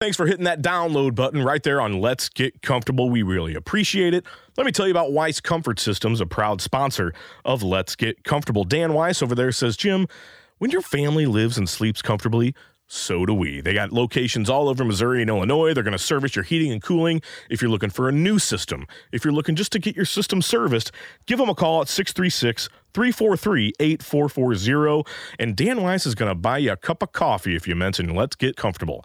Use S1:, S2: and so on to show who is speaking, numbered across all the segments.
S1: Thanks for hitting that download button right there on Let's Get Comfortable. We really appreciate it. Let me tell you about Weiss Comfort Systems, a proud sponsor of Let's Get Comfortable. Dan Weiss over there says, Jim, when your family lives and sleeps comfortably, so do we. They got locations all over Missouri and Illinois. They're going to service your heating and cooling if you're looking for a new system. If you're looking just to get your system serviced, give them a call at 636 343 8440. And Dan Weiss is going to buy you a cup of coffee if you mention Let's Get Comfortable.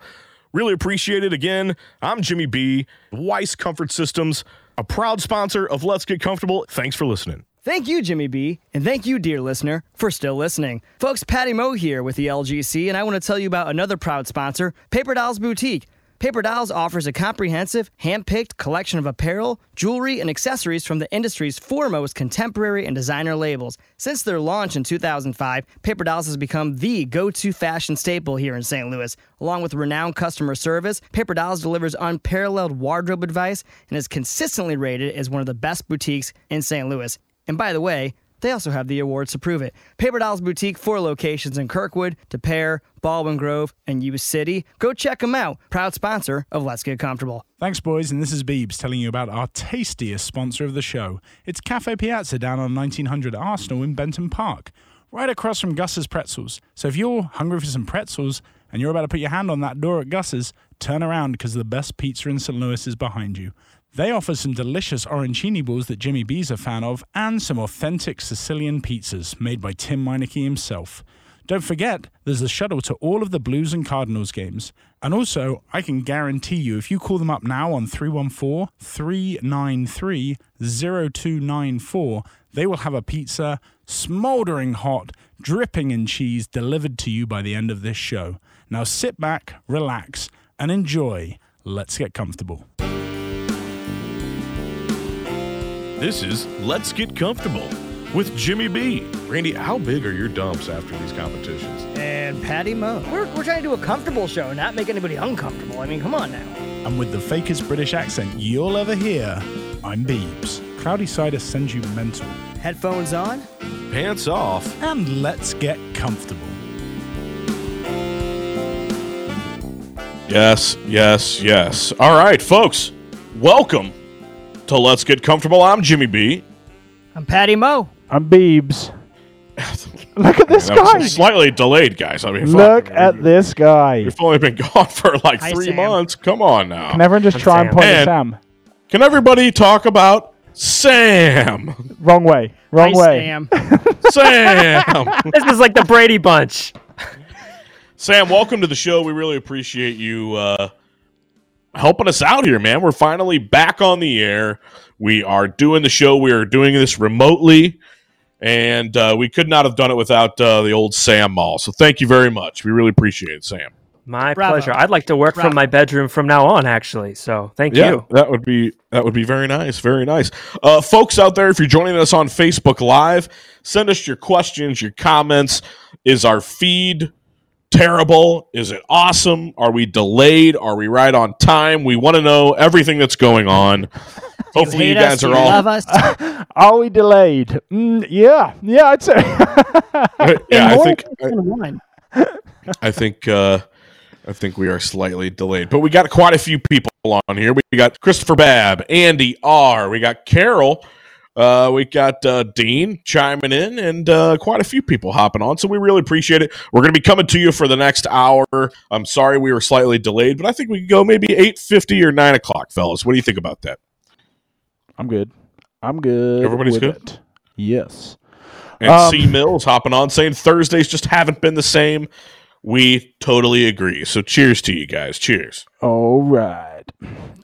S1: Really appreciate it. Again, I'm Jimmy B, Weiss Comfort Systems, a proud sponsor of Let's Get Comfortable. Thanks for listening.
S2: Thank you, Jimmy B, and thank you, dear listener, for still listening. Folks, Patty Moe here with the LGC, and I want to tell you about another proud sponsor, Paper Dolls Boutique. Paper Dolls offers a comprehensive, hand picked collection of apparel, jewelry, and accessories from the industry's foremost contemporary and designer labels. Since their launch in 2005, Paper Dolls has become the go to fashion staple here in St. Louis. Along with renowned customer service, Paper Dolls delivers unparalleled wardrobe advice and is consistently rated as one of the best boutiques in St. Louis. And by the way, they also have the awards to prove it. Paper Dolls Boutique, four locations in Kirkwood, Des Peres, Baldwin Grove, and U City. Go check them out. Proud sponsor of Let's Get Comfortable.
S3: Thanks, boys, and this is Beebs telling you about our tastiest sponsor of the show. It's Cafe Piazza down on 1900 Arsenal in Benton Park, right across from Gus's Pretzels. So if you're hungry for some pretzels and you're about to put your hand on that door at Gus's, turn around because the best pizza in St. Louis is behind you. They offer some delicious arancini balls that Jimmy B's a fan of, and some authentic Sicilian pizzas made by Tim Meineke himself. Don't forget, there's a shuttle to all of the Blues and Cardinals games. And also, I can guarantee you, if you call them up now on 314 393 0294, they will have a pizza smoldering hot, dripping in cheese delivered to you by the end of this show. Now sit back, relax, and enjoy. Let's get comfortable.
S1: This is Let's Get Comfortable with Jimmy B. Randy, how big are your dumps after these competitions?
S2: And Patty Moe. We're, we're trying to do a comfortable show, not make anybody uncomfortable. I mean, come on now.
S3: And with the fakest British accent you'll ever hear, I'm Beebs. Cloudy Cider sends you mental.
S2: Headphones on?
S1: Pants off.
S3: And let's get comfortable.
S1: Yes, yes, yes. All right, folks, welcome to Let's Get Comfortable. I'm Jimmy B.
S2: I'm Patty Moe.
S4: I'm Beebs. Look at this guy.
S1: slightly delayed, guys. I mean,
S4: Look
S1: fuck,
S4: at this guy.
S1: We've only been gone for like
S2: Hi,
S1: three
S2: Sam.
S1: months. Come on now.
S4: Can everyone just
S5: I'm
S4: try and
S5: Sam.
S4: point at Sam?
S1: Can everybody talk about Sam?
S4: Wrong way. Wrong
S2: Hi,
S4: way.
S2: Sam.
S1: Sam.
S5: This is like the Brady Bunch.
S1: Sam, welcome to the show. We really appreciate you uh, helping us out here, man. We're finally back on the air. We are doing the show. We are doing this remotely, and uh, we could not have done it without uh, the old Sam Mall. So thank you very much. We really appreciate it, Sam.
S5: My
S2: Bravo.
S5: pleasure. I'd like to work
S2: Bravo.
S5: from my bedroom from now on, actually. So thank
S1: Yeah,
S5: you.
S1: that would be that would be very nice, very nice. Uh, folks out there, if you're joining us on Facebook Live, send us your questions, your comments. Is our feed terrible? Is it awesome? Are we delayed? Are we right on time? We want to know everything that's going on. Hopefully, you,
S2: hate
S1: guys
S2: us?
S1: are
S2: you
S1: all.
S2: love us?
S4: Are we delayed? Mm, yeah. Yeah, I'd say.
S1: yeah, I think
S2: than one.
S1: I think uh, I think we are slightly delayed, but we got quite a few people on here. We got Christopher Babb, Andy R, we got Carol, uh, we got uh, Dean chiming in, and uh, quite a few people hopping on. So we really appreciate it. We're going to be coming to you for the next hour. I'm sorry we were slightly delayed, but I think we could go maybe eight fifty or nine o'clock, fellas. What do you think about that?
S4: I'm good. I'm good.
S1: Everybody's good?
S4: It. Yes.
S1: And
S4: Um,
S1: C Mills hopping on saying Thursdays just haven't been the same. We totally agree. So cheers to you guys. Cheers.
S4: All right.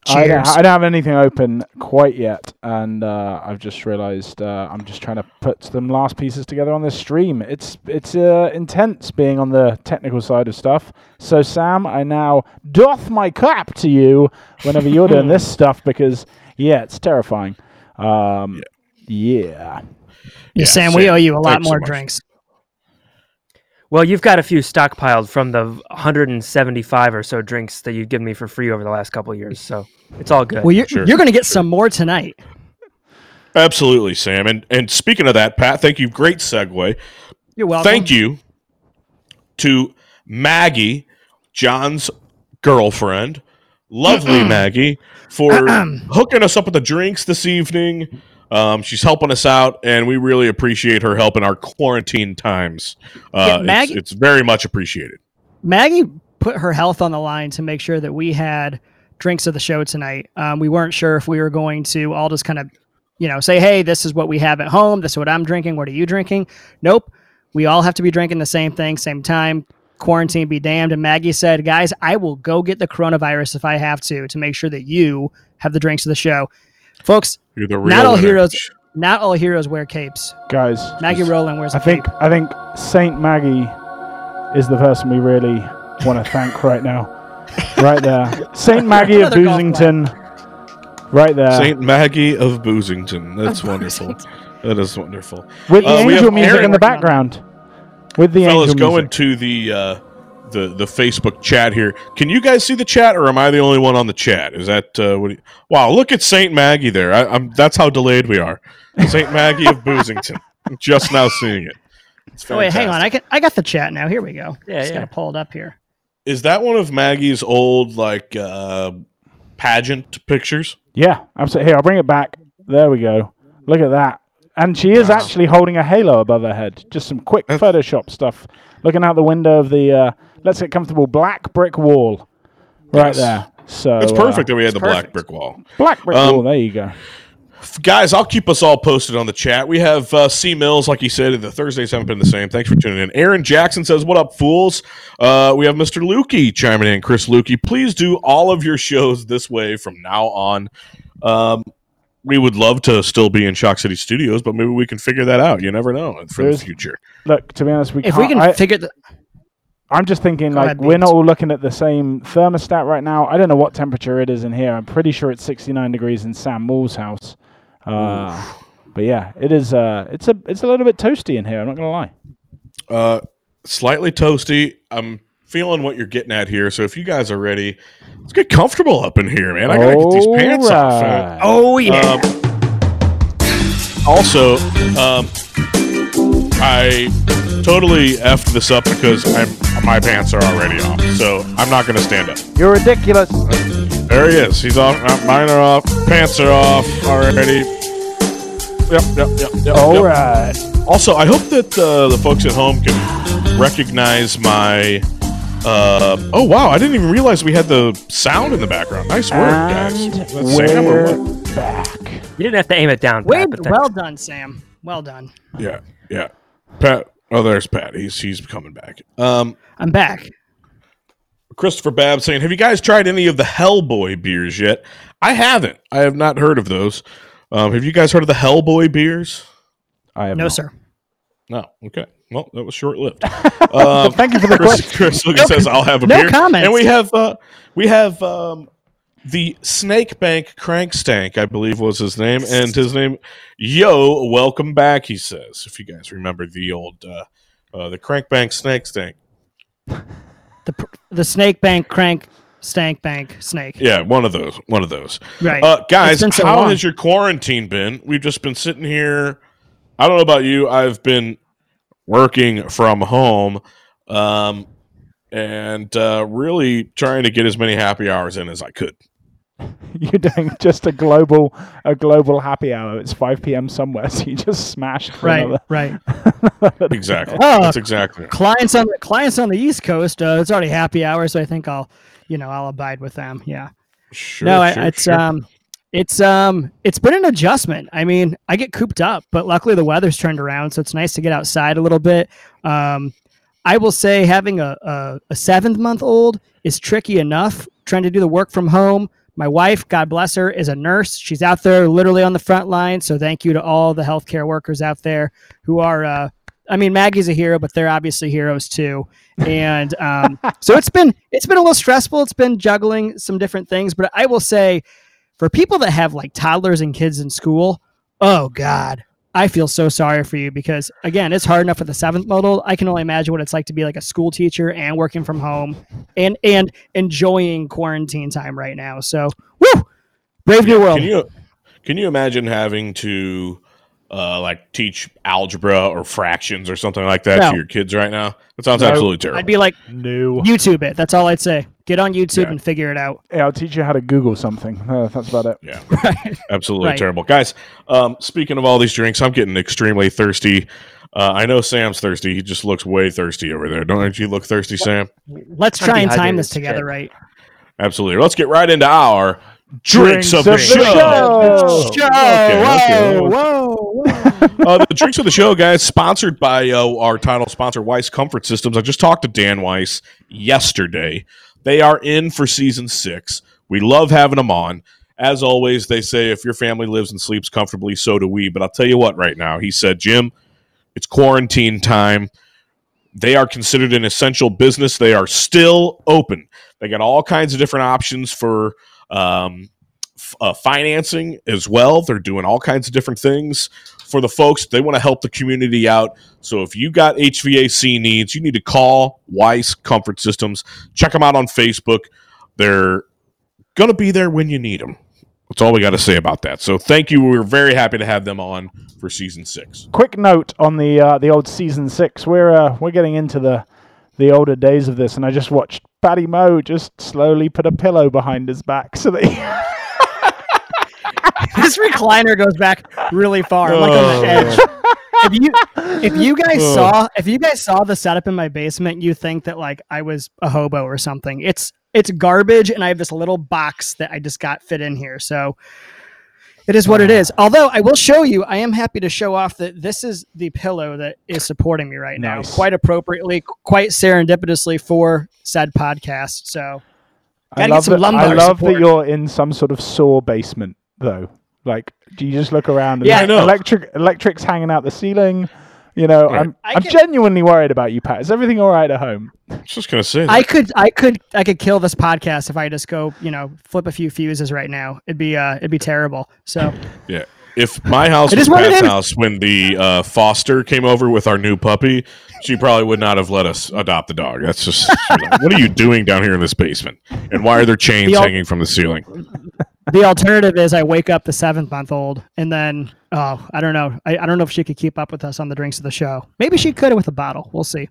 S4: I don't,
S2: Cheers.
S4: I don't have anything open quite yet, and uh, I've just realised uh, I'm just trying to put some last pieces together on this stream. It's it's uh, intense being on the technical side of stuff. So Sam, I now doff my cap to you whenever you're doing this stuff because yeah, it's terrifying. Um, yeah.
S2: Yeah,
S1: Yeah,
S2: Sam, we owe you a lot
S1: thanks so
S2: more
S1: much.
S2: drinks.
S5: Well, you've got a few stockpiled from the 175 or so drinks that you've given me for free over the last couple of years. So it's all good.
S2: Well, you're,
S1: Sure,
S2: you're going to get some more tonight.
S1: Absolutely, Sam. And and speaking of that, Pat, thank you. Great segue.
S2: You're welcome.
S1: Thank you to Maggie, John's girlfriend, lovely Maggie, for hooking us up with the drinks this evening. Um, she's helping us out, and we really appreciate her help in our quarantine times. Uh,
S2: Yeah,
S1: it's-
S2: Maggie-
S1: it's, very much appreciated.
S2: Maggie put her health on the line to make sure that we had drinks of the show tonight. Um, we weren't sure if we were going to all just kind of, you know, say, hey, this is what we have at home. This is what I'm drinking. What are you drinking? Nope. We all have to be drinking the same thing, same time. Quarantine be damned. And Maggie said, guys, I will go get the coronavirus if I have to, to make sure that you have the drinks of the show. Folks,
S1: You're the real
S2: not all
S1: winner.
S2: heroes, not all heroes wear capes.
S4: Guys,
S2: Maggie Rowland wears a
S4: I think
S2: cape.
S4: I think Saint Maggie is the person we really want to thank right now. Right there, Saint Maggie of Boozington. Right there,
S1: Saint Maggie of Boozington. That's wonderful. That is wonderful.
S4: with the
S1: Uh,
S4: angel music
S1: Aaron
S4: in the
S2: working on
S4: background. With the
S1: Fellas,
S4: angel
S1: going
S4: music.
S1: to the uh, the the Facebook chat here. Can you guys see the chat, or am I the only one on the chat? Is that uh, what? you- wow, look at Saint Maggie there. I, I'm that's how delayed we are. Saint Maggie of Boozington. Just now seeing it. It's
S2: Oh, wait, hang on. I, can, I got the chat now. Here we go.
S5: Yeah,
S2: Just
S5: yeah.
S2: got to pull it up here.
S1: Is that one of Maggie's old like uh, pageant pictures?
S4: Yeah, absolutely. Here, I'll bring it back. There we go. Look at that. And she is actually holding a halo above her head. Just some quick Photoshop stuff. Looking out the window of the uh, let's get comfortable black brick wall. Right
S1: Yes.
S4: there. So
S1: It's
S4: uh,
S1: perfect that we had the black brick wall.
S4: black brick
S1: Um,
S4: wall. There you go.
S1: guys i'll keep us all posted on the chat we have uh, c mills like he said the thursdays haven't been the same thanks for tuning in aaron jackson says what up fools uh, we have mr lukey chiming in chris lukey please do all of your shows this way from now on um, we would love to still be in shock city studios but maybe we can figure that out you never know for
S4: There's-
S1: the future
S4: Look, to be honest, we
S2: If
S4: can't.
S2: we can
S4: I,
S2: figure the.
S4: I'm just thinking
S2: Go
S4: like
S2: ahead,
S4: we're not all looking at the same thermostat right now. I don't know what temperature it is in here. I'm pretty sure it's 69 degrees in Sam Moore's house. Uh, but yeah, it is. Uh, it's a it's a little bit toasty in here. I'm not gonna lie.
S1: uh, slightly toasty i'm feeling what you're getting at here so if you guys are ready let's get comfortable up in here man i gotta get these pants off man.
S2: Oh, yeah.
S1: Um, also, um, I totally effed this up because I'm my pants are already off, so I'm not going to stand up.
S4: You're ridiculous.
S1: There he is. He's off. uh, Mine are off. Pants are off already. Yep, yep, yep, yep.
S4: All
S1: yep.
S4: right.
S1: Also, I hope that uh, the folks at home can recognize my. Uh, oh wow! I didn't even realize we had the sound in the background. Nice work, guys.
S4: And
S1: That's Sam or what?
S4: back.
S5: You didn't have to aim it down.
S2: Way,
S5: Pat, but
S2: well done, Sam. Well done.
S1: Yeah, yeah. Pat. Oh, there's Pat. He's he's coming back. Um,
S2: I'm back.
S1: Christopher Babb saying, "Have you guys tried any of the Hellboy beers yet?" I haven't. I have not heard of those. Um, have you guys heard of the Hellboy beers?
S4: I have
S2: No,
S4: not.
S2: sir.
S1: No. Okay. Well, that was short lived. Um,
S4: Thank you for the
S1: Chris,
S4: question.
S1: Chris Lucas says, "I'll have a
S2: no
S1: beer."
S2: comments.
S1: And we have uh, we have um, the Snake Bank Crankstank, I believe was his name, and his name, Yo, welcome back. He says, if you guys remember the old uh, uh, the Crank Bank Snake Stank.
S2: The the snake bank crank stank bank snake.
S1: Yeah, one of those. One of those.
S2: Right.
S1: Uh, guys,
S2: so
S1: how
S2: long.
S1: has your quarantine been? We've just been sitting here. I don't know about you. I've been working from home um, and uh, really trying to get as many happy hours in as I could.
S4: You're doing just a global a global happy hour. It's 5 p.m. somewhere, so you just smashed for
S2: right.
S4: another.
S2: Right.
S1: Exactly.
S2: Oh.
S1: That's exactly.
S2: clients on the clients on the East Coast. Uh, it's already happy hour, so I think I'll, you know, I'll abide with them. Yeah.
S1: Sure,
S2: no, I, it's
S1: sure.
S2: um, it's um, it's been an adjustment. I mean, I get cooped up, but luckily the weather's turned around, so it's nice to get outside a little bit. Um, I will say having a a, a seventh month old is tricky enough. Trying to do the work from home. My wife, God bless her, is a nurse. She's out there literally on the front line. So thank you to all the healthcare workers out there who are. Uh, I mean, Maggie's a hero, but they're obviously heroes too. And um, so it's been it's been a little stressful. It's been juggling some different things, but I will say, for people that have like toddlers and kids in school, oh god, I feel so sorry for you because again, it's hard enough with the seventh model. I can only imagine what it's like to be like a school teacher and working from home and and enjoying quarantine time right now. So, woo, brave new world.
S1: Can you can you imagine having to uh, like teach algebra or fractions or something like that
S2: No.
S1: to your kids right now? That sounds
S4: No.
S1: absolutely terrible.
S2: I'd be like,
S4: No.
S2: YouTube it. That's all I'd say. Get on YouTube
S1: Yeah.
S2: and figure it out.
S4: Yeah, I'll teach you how to Google something. Uh, that's about it.
S1: Yeah,
S2: Right.
S1: absolutely
S2: Right.
S1: terrible, guys. Um, speaking of all these drinks, I'm getting extremely thirsty. Uh, I know Sam's thirsty. He just looks way thirsty over there. Don't you look thirsty, Sam?
S2: Let's try and time this together
S5: shit.
S2: right.
S1: Absolutely. Let's get right into our drinks,
S4: Drinks
S1: of the
S4: of the
S1: show.
S4: show.
S2: Show!
S1: Okay, okay.
S2: whoa, whoa, whoa.
S1: uh, the drinks of the show, guys, sponsored by uh, our title sponsor, Weiss Comfort Systems. I just talked to Dan Weiss yesterday. They are in for season six. We love having them on. As always, they say if your family lives and sleeps comfortably, so do we. But I'll tell you what, right now, he said, Jim, it's quarantine time. They are considered an essential business. They are still open. They got all kinds of different options for um, uh, financing as well. They're doing all kinds of different things for the folks. They want to help the community out. So if you got HVAC needs, you need to call Weiss Comfort Systems. Check them out on Facebook. They're going to be there when you need them. That's all we got to say about that. So thank you. We're very happy to have them on for season six.
S4: Quick note on the uh, the old season six. We're uh, we're getting into the the older days of this, and I just watched Patty Moe just slowly put a pillow behind his back so that he,
S2: this recliner goes back really far. Like on the oh, edge. If you if you guys
S1: Oh.
S2: saw if you guys saw the setup in my basement, you think that like I was a hobo or something. It's it's garbage, and I have this little box that I just got fit in here. So it is what it is. Although I will show you, I am happy to show off that this is the pillow that is supporting me right now, quite appropriately, quite serendipitously for said podcast. So
S4: I love
S2: some
S4: that, I love
S2: support.
S4: that you're in some sort of saw basement though. Like, do you just look around and
S2: Yeah,
S1: I know.
S4: electric electrics hanging out the ceiling? You know,
S1: Right.
S4: I'm
S2: I
S4: I'm
S2: can-
S4: genuinely worried about you, Pat. Is everything all right at home?
S1: I was just going to say that.
S2: I could, I could, I could kill this podcast if I just go, you know, flip a few fuses right now. It'd be, uh, it'd be terrible. So
S1: Yeah. If my house was Pat's house when the uh, foster came over with our new puppy, she probably would not have let us adopt the dog. That's just, like, what are you doing down here in this basement? And why are there chains
S2: The al-
S1: hanging from the ceiling?
S2: the alternative is I wake up the seventh month old and then, oh, I don't know. I, I don't know if she could keep up with us on the drinks of the show. Maybe she could with a bottle. We'll see.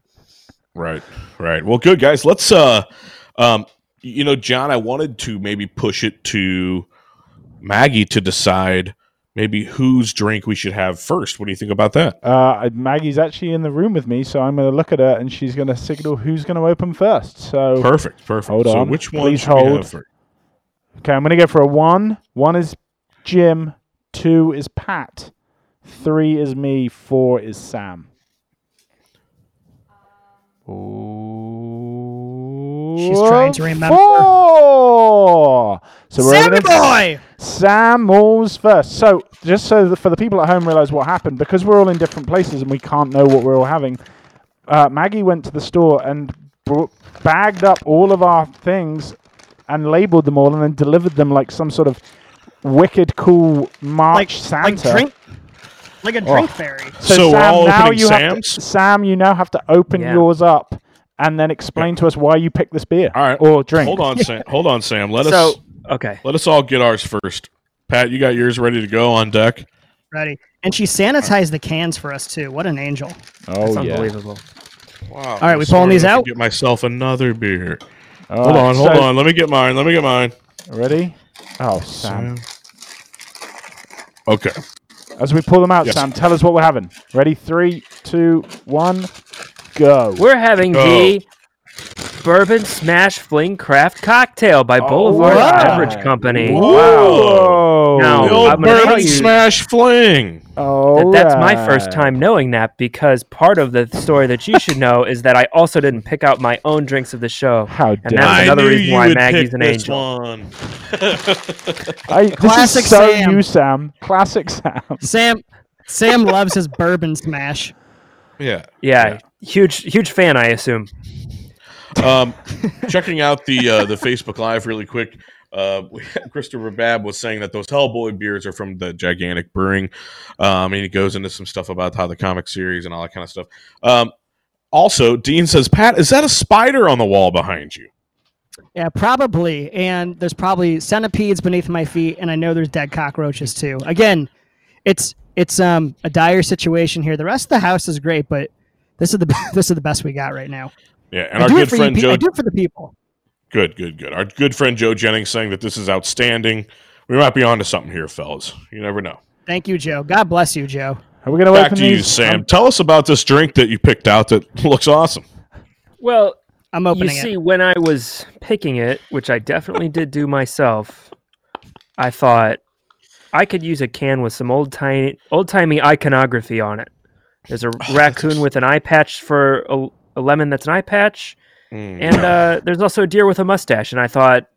S1: Right, right. Well, good guys. Let's, uh, um, you know, John, I wanted to maybe push it to Maggie to decide maybe whose drink we should have first. What do you think about that?
S4: Uh, Maggie's actually in the room with me, so I'm going to look at her and she's going to signal who's going to open first. So,
S1: Perfect, perfect.
S4: Hold
S1: so,
S4: on.
S1: which one
S4: Please
S1: should we
S4: hold.
S1: have first?
S4: okay, I'm going to go for a one. One is Jim. Two is Pat. Three is me. Four is Sam.
S2: She's trying to remember.
S4: Four. So we're
S2: Sammy
S4: over this-
S2: boy!
S4: Sam moves first. So, just so that for the people at home realize what happened, because we're all in different places and we can't know what we're all having, uh, Maggie went to the store and brought, bagged up all of our things and labeled them all and then delivered them like some sort of wicked cool March
S2: Like,
S4: Santa.
S2: like drink, like a drink fairy.
S4: So,
S1: So we're
S4: Sam,
S1: all
S4: now
S1: opening
S4: you have to, Sam, you now have to open
S5: Yeah.
S4: yours up and then explain to us why you picked this beer
S1: All right.
S4: or drink.
S1: Hold on, Sam. Hold on, Sam. Let
S5: So
S1: us
S5: okay,
S1: let us all get ours first. Pat, you got yours ready to go on deck.
S2: Ready. And she sanitized the cans for us too. What an angel.
S4: Oh
S5: that's
S4: yeah.
S5: unbelievable.
S1: Wow.
S2: All right, we pulling these out?
S1: Get myself another beer.
S4: All
S1: Hold
S4: right,
S1: on, hold
S4: so-
S1: on. Let me get mine. Let me get mine.
S4: Ready? Oh, Sam.
S1: Okay.
S4: As we pull them out,
S1: Yes.
S4: Sam, tell us what we're having. Ready? Three, two, one, go.
S5: We're having
S1: Go.
S5: the Bourbon Smash Fling Craft Cocktail by oh, Boulevard
S4: wow.
S5: Beverage Company.
S4: Whoa!
S5: Now,
S1: The old
S5: I'm gonna
S1: bourbon smash fling.
S4: oh,
S5: That- that's my first time knowing that because part of the story that you should know is that I also didn't pick out my own drinks of the show.
S4: How
S5: And
S4: dare
S5: that's
S1: I
S5: another
S1: knew
S5: reason
S1: you
S5: why
S1: would
S5: Maggie's
S1: pick
S5: an
S1: this
S5: angel.
S1: one.
S4: I, this
S2: Classic
S4: is so
S2: Sam.
S4: you, Sam. Classic Sam.
S2: Sam, Sam loves his bourbon smash.
S1: Yeah.
S5: Yeah, huge huge fan, I assume.
S1: Um, checking out the uh, the Facebook Live really quick. Uh, Christopher Babb was saying that those Hellboy beers are from the Gigantic Brewing. Um, and he goes into some stuff about how the comic series and all that kind of stuff. Um, also, Dean says, Pat, is that a spider on the wall behind you?
S2: Yeah, probably. And there's probably centipedes beneath my feet, and I know there's dead cockroaches too. Again, it's it's um a dire situation here. The rest of the house is great, but this is the this is the best we got right now.
S1: Yeah, and
S2: I
S1: our
S2: do it
S1: good
S2: for
S1: friend
S2: you. pe- I
S1: Joe
S2: do it for the people.
S1: Good, good, good. Our good friend Joe Jennings saying that this is outstanding. We might be onto something here, fellas. You never know.
S2: Thank you, Joe. God bless you, Joe.
S4: Are we going to
S1: Back
S4: open
S1: to you,
S4: these?
S1: Sam.
S4: Um,
S1: Tell us about this drink that you picked out that looks awesome.
S5: Well,
S2: I'm opening.
S5: you see,
S2: it.
S5: when I was picking it, which I definitely did do myself, I thought I could use a can with some old tiny, old timey iconography on it. There's a raccoon with an eye patch for a, a lemon that's an eye patch,
S1: Mm.
S5: and uh, there's also a deer with a mustache. And I thought,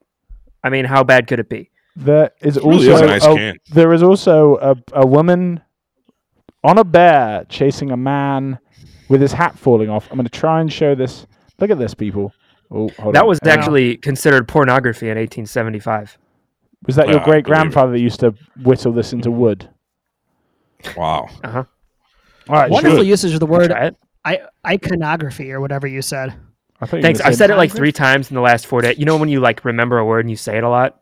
S5: I mean, how bad could it be?
S4: There is
S1: really
S4: also
S1: is a nice
S4: a-
S1: can.
S4: there is also a, a woman on a bear chasing a man with his hat falling off. I'm going to try and show this. Look at this, people. Oh, hold
S5: That
S4: on.
S5: was
S4: Uh,
S5: actually considered pornography in 1875.
S4: was that your great grandfather that used to whittle this into wood?
S1: Wow.
S5: Uh huh.
S4: All right,
S2: Wonderful
S1: should.
S2: usage of the word I- iconography or whatever you said.
S4: I thought
S5: Thanks. I've said it like three times in the last four days. You know when you like remember a word and you say it a lot?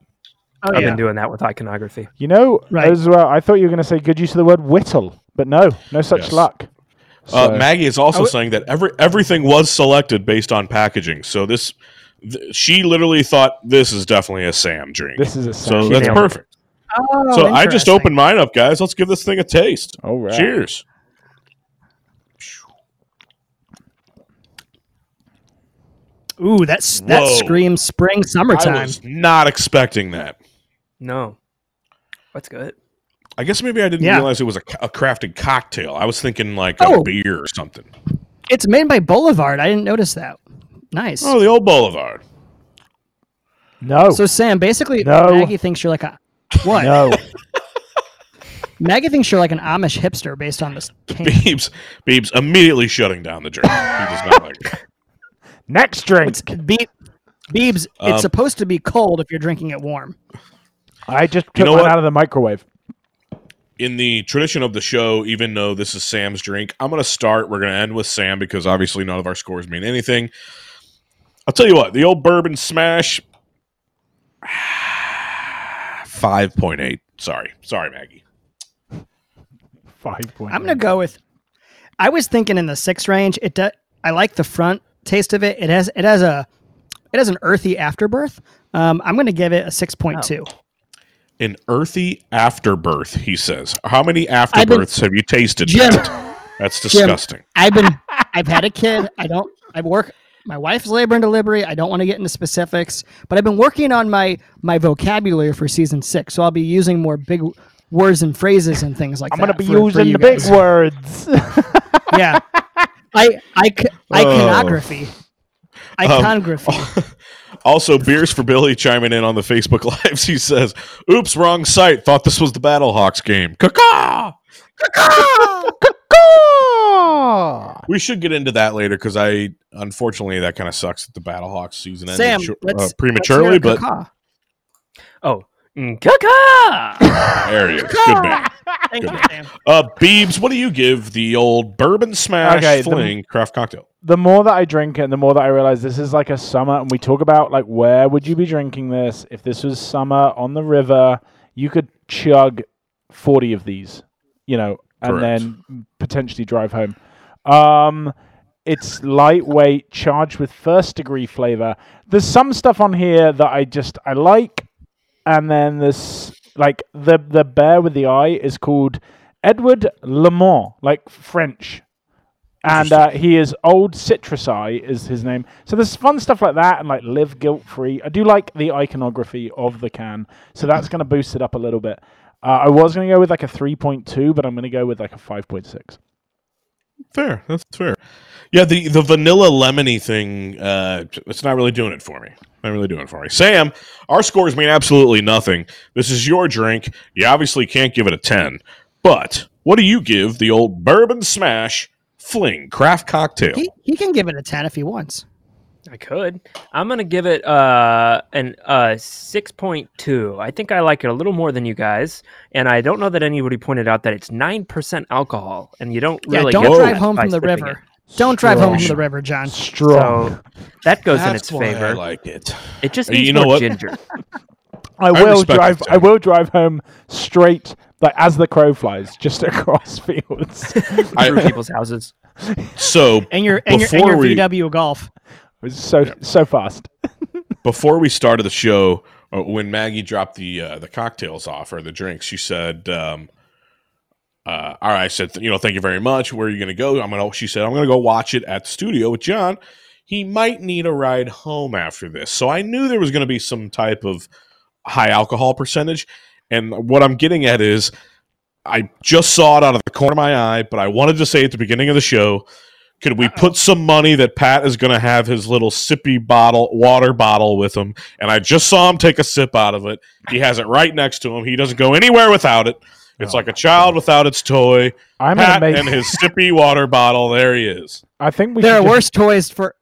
S2: Oh,
S5: I've
S2: yeah.
S5: been doing that with iconography.
S4: You know,
S2: Right.
S4: as well. I thought you were going to say good use of the word whittle, but no, no such
S1: Yes.
S4: luck.
S1: Uh, Maggie is also
S2: I w-
S1: saying that every everything was selected based on packaging. So this, th- she literally thought this is definitely a Sam drink.
S4: this is a
S1: so
S4: sound.
S1: that's
S5: nailed it.
S1: perfect.
S2: Oh,
S1: so I just opened mine up, guys. Let's give this thing a taste.
S4: All right.
S1: Cheers.
S2: Ooh, that's that
S1: Whoa.
S2: screams spring
S1: I
S2: summertime.
S1: was not expecting that.
S5: No. That's good.
S1: I guess maybe I didn't
S2: Yeah.
S1: realize it was a, a crafted cocktail. I was thinking like a
S2: Oh.
S1: beer or something.
S2: It's made by Boulevard. I didn't notice that. Nice.
S1: Oh, the old Boulevard.
S4: No,
S2: So Sam, basically,
S4: No.
S2: Maggie thinks you're like a what?
S4: no.
S2: Maggie thinks you're like an Amish hipster based on this can.
S1: Beebs, Beebs immediately shutting down the drink. He does not like it.
S4: Next drink.
S2: It's Be- Beebs,
S1: Um,
S2: it's supposed to be cold if you're drinking it warm.
S4: I just took
S1: You know
S4: mine
S1: what?
S4: out of the microwave.
S1: in the tradition of the show, even though this is Sam's drink, I'm going to start. We're going to end with Sam because obviously none of our scores mean anything. I'll tell you what, the old bourbon smash, five point eight. Sorry, sorry, Maggie.
S4: Five point.
S2: I'm gonna go with. I was thinking in the six range. It do, I like the front taste of it. It has it has a it has an earthy afterbirth. Um, I'm gonna give it a six point two.
S1: An earthy afterbirth, he says. How many
S2: been-
S1: afterbirths have you tasted?
S2: Jim.
S1: That's disgusting.
S2: I've been I've had a kid. I don't I work my wife's labor and delivery. I don't want to get into specifics, but I've been working on my my vocabulary for season six. So I'll be using more big words and phrases and things like that.
S4: I'm gonna be
S2: for- for
S4: using
S2: you
S4: the big words.
S2: Yeah. I I
S1: Oh.
S2: iconography. Iconography.
S1: Also, Beers for Billy chiming in on the Facebook Lives. He says, Oops, wrong site. Thought this was the Battlehawks game. Caca! We should get into that later because I, unfortunately, that kind of sucks that the Battlehawks season ended
S2: Sam,
S1: shor- uh, prematurely, but.
S5: Oh. Mm, Kaka!
S1: there he is. Good man.
S2: Thank you. Sam.
S1: Uh, Beebs, what do you give the old bourbon smash
S4: Okay, the-
S1: fling craft cocktail?
S4: the more that I drink it, the more that I realize this is like a summer, and we talk about like where would you be drinking this if this was summer on the river? You could chug forty of these, you know, and
S1: Correct.
S4: then potentially drive home. Um, it's lightweight, charged with first degree flavor. There's some stuff on here that I just I like, and then there's like the the bear with the eye is called Edward Lemont, like French and uh, he is old citrus eye is his name so there's fun stuff like that and like live guilt free i do like the iconography of the can so that's going to boost it up a little bit uh, i was going to go with like a 3.2 but i'm going to go with like a 5.6
S1: Fair. That's fair. Yeah, the, the vanilla lemony thing, uh, it's not really doing it for me. Not really doing it for me. Sam, our scores mean absolutely nothing. This is your drink. You obviously can't give it a 10. But what do you give the old bourbon smash fling craft cocktail?
S2: He, he can give it a 10 if he wants.
S5: I could. I'm gonna give it uh an uh six point two. I think I like it a little more than you guys, and I don't know that anybody pointed out that it's nine percent alcohol, and you don't
S2: Yeah,
S5: really
S2: don't
S5: get
S2: drive
S5: that
S2: home
S5: by
S2: from the
S5: sipping
S2: river. Don't drive home from the river, John.
S5: It.
S4: strong
S5: So that goes in its
S1: why I like it.
S5: It just
S1: You
S5: needs
S1: know
S5: more
S1: what?
S5: ginger.
S4: i will
S1: respect
S4: drive i will drive home straight like as the crow flies just across fields
S5: through people's houses.
S1: So
S2: And your, and your, and
S1: Before
S2: your
S1: we-
S2: VW Golf.
S4: it was so so fast
S1: before we started the show, uh, when Maggie dropped the uh, the cocktails off or the drinks, she said, um, uh, "All right." I said, "You know, thank you very much. Where are you going to go?" I'm gonna. She said, "I'm going to go watch it at the studio with John. He might need a ride home after this." So I knew there was going to be some type of high alcohol percentage, and what I'm getting at is, I just saw it out of the corner of my eye, but I wanted to say at the beginning of the show. Could we put some money that Pat is going to have his little sippy bottle, water bottle with him? And I just saw him take a sip out of it. He has it right next to him. He doesn't go anywhere without it. It's
S4: Oh,
S1: like a child without its toy.
S4: I'm
S1: Pat
S4: make.
S1: and his sippy water bottle. There he is.
S4: I think we
S2: there are
S4: just-
S2: worse toys for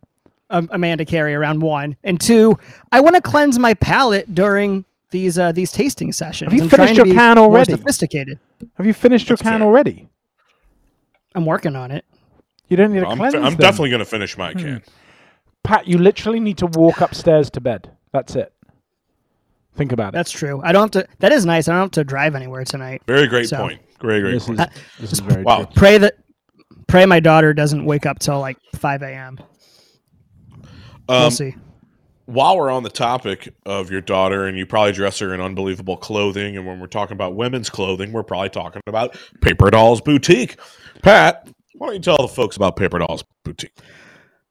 S2: um, Amanda carry around one and two. I want to cleanse my palate during these uh, these tasting sessions.
S4: Have you
S2: I'm
S4: finished
S2: trying to
S4: your
S2: be
S4: can
S2: more
S4: already?
S2: Sophisticated.
S4: Have you finished your can
S1: fair.
S4: already?
S2: I'm working on it.
S4: You don't need to
S1: I'm,
S4: cleanse
S1: I'm
S4: them.
S1: definitely going to finish
S4: Hmm.
S1: my can.
S4: Pat, you literally need to walk upstairs to bed. That's it. Think about it.
S2: That's true. I don't have to. That is nice. I don't have to drive anywhere tonight.
S1: Very great
S2: So-
S1: point. Great, great
S4: This
S1: point.
S4: is, this is very
S1: Wow.
S4: true.
S2: Pray that. Pray my daughter doesn't wake up till like 5 a.m. we'll
S1: Um,
S2: see.
S1: while we're on the topic of your daughter, and you probably dress her in unbelievable clothing, and when we're talking about women's clothing, we're probably talking about Paper Dolls Boutique. Pat, why don't you tell the folks about Paper Dolls Boutique?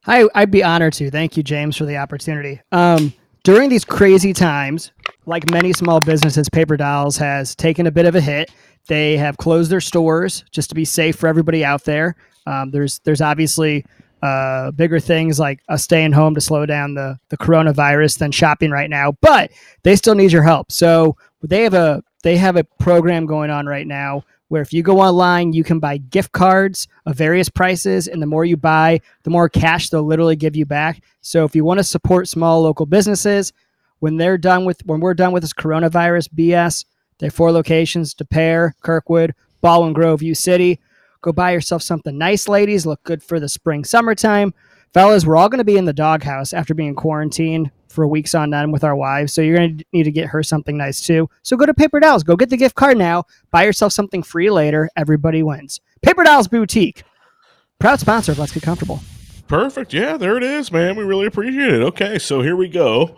S2: I, I'd be honored to. Thank you, James, for the opportunity. Um, during these crazy times, like many small businesses, Paper Dolls has taken a bit of a hit. They have closed their stores just to be safe for everybody out there. Um, there's there's obviously uh, bigger things like us staying home to slow down the the coronavirus than shopping right now, but they still need your help. So they have a they have a program going on right now where if you go online, you can buy gift cards of various prices, and the more you buy, the more cash they'll literally give you back. So if you want to support small local businesses, when they're done with when we're done with this coronavirus BS, they have four locations: Des Peres, Kirkwood, Baldwin Grove, U City. Go buy yourself something nice, ladies. Look good for the spring, summertime. Fellas, we're all going to be in the doghouse after being quarantined for weeks on end with our wives. So you're going to need to get her something nice too. So go to Paper Dolls. Go get the gift card now. Buy yourself something free later. Everybody wins. Paper Dolls Boutique. Proud sponsor of Let's Get Comfortable.
S1: Perfect. Yeah, there it is, man. We really appreciate it. Okay, so here we go.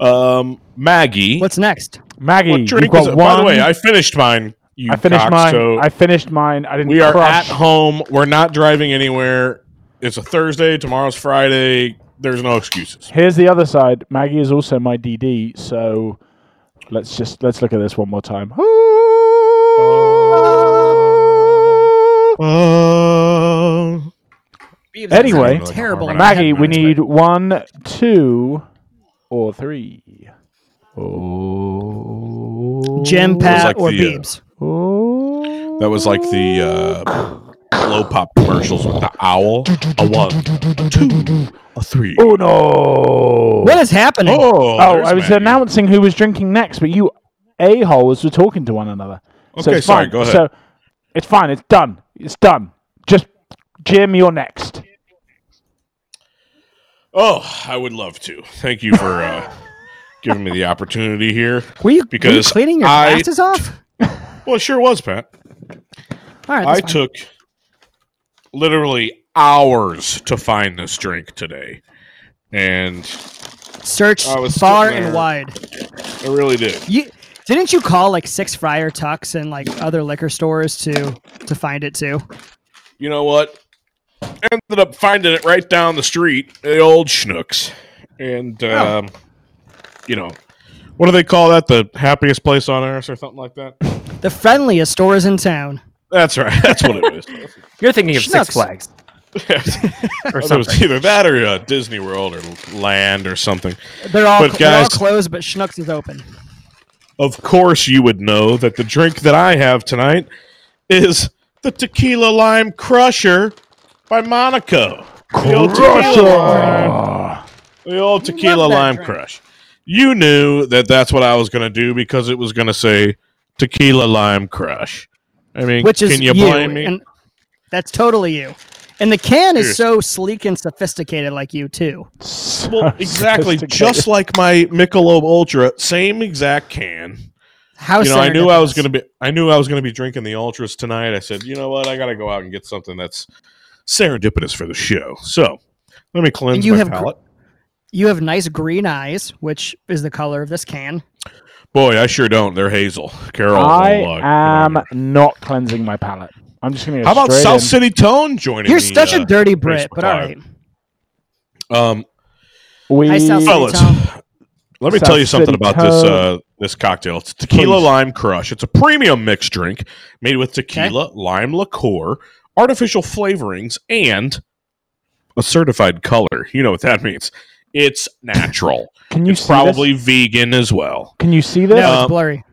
S1: Um, Maggie,
S2: What's next?
S4: Maggie,
S1: what
S4: you've
S1: drink
S4: got
S1: is it?
S4: one.
S1: By the way, I finished mine. You
S4: I finished
S1: cock,
S4: mine.
S1: So
S4: I finished mine. I didn't.
S1: we are
S4: crush.
S1: at home. We're not driving anywhere. It's a Thursday. Tomorrow's Friday. There's no excuses.
S4: Here's the other side. Maggie is also my DD. So let's just let's look at this one more time. Anyway,
S2: Terrible.
S4: Maggie, we need one, two, or three. Oh,
S2: Jim,
S1: was
S2: Pat,
S1: like
S2: or
S1: the, uh,
S4: Oh,
S1: That was like the uh, blow pop commercials with the owl. A one, a two, a three.
S4: oh no!
S2: What is happening?
S1: Oh,
S4: Oh, I was
S1: Maggie.
S4: announcing who was drinking next, but you a holes were talking to one another. so
S1: Okay,
S4: it's
S1: sorry,
S4: fine.
S1: go ahead.
S4: So it's fine. It's done. It's done. Just Jim, you're next.
S1: Oh, I would love to. Thank you for uh, giving me the opportunity here.
S2: Were you, were you
S1: because
S2: cleaning your
S1: I-
S2: glasses off?
S1: Well, it sure was, Pat.
S2: All right,
S1: I
S2: fine.
S1: took literally hours to find this drink today, and
S2: searched far and wide.
S1: I really did.
S2: You didn't you call like six Friar Tucks and like other liquor stores to to find it too?
S1: You know what? Ended up finding it right down the street, the old Schnucks, and
S2: Oh.
S1: um, you know, what do they call that? The happiest place on earth, or something like that.
S2: The friendliest stores in town.
S1: That's right. That's what it is.
S5: You're thinking of
S2: Schnucks.
S5: Six Flags or something.
S1: it was either that or uh, Disney World or Land or something.
S2: They're all
S1: But
S2: they're all closed, but Schnucks is open.
S1: Of course, you would know that the drink that I have tonight is the Tequila Lime Crusher by Monaco. The old tequila lime, the old tequila lime
S2: drink.
S1: crush. You knew that that's what I was going to do because it was going to say tequila lime crush. I mean,
S2: Which is
S1: can you
S2: you,
S1: blame me?
S2: and that's totally you. And the can is so sleek and sophisticated, like you too.
S1: well, exactly, just like my Michelob Ultra, same exact can.
S2: How
S1: you know, I knew I was going to be I knew I was going to be drinking the ultras tonight. I said, "You know what? I got to go out and get something that's serendipitous for the show." So, let me cleanse
S2: you
S1: my
S2: have gr-
S1: palate.
S2: You have nice green eyes, which is the color of this can.
S1: Boy, I sure don't. They're hazel. Carol.
S4: I
S1: will,
S4: am
S1: get
S4: not cleansing my palate. I'm just going to
S1: How about South
S4: in.
S1: City Tone joining
S2: You're
S1: the,
S2: such a
S1: uh,
S2: dirty Brit, but all
S1: Live?
S2: right.
S1: Um,
S4: We
S2: Hi, South
S1: fellas, let me
S4: South
S1: tell you something
S4: City
S1: about this uh, this cocktail. It's tequila
S4: Please.
S1: lime crush. It's a premium mixed drink made with tequila, lime liqueur, artificial flavorings, and a certified color. You know what that means. It's natural.
S4: Can you
S1: it's
S4: see
S1: probably
S4: this?
S1: vegan as well.
S4: Can you see this?
S2: No,
S1: Um,
S2: it's blurry.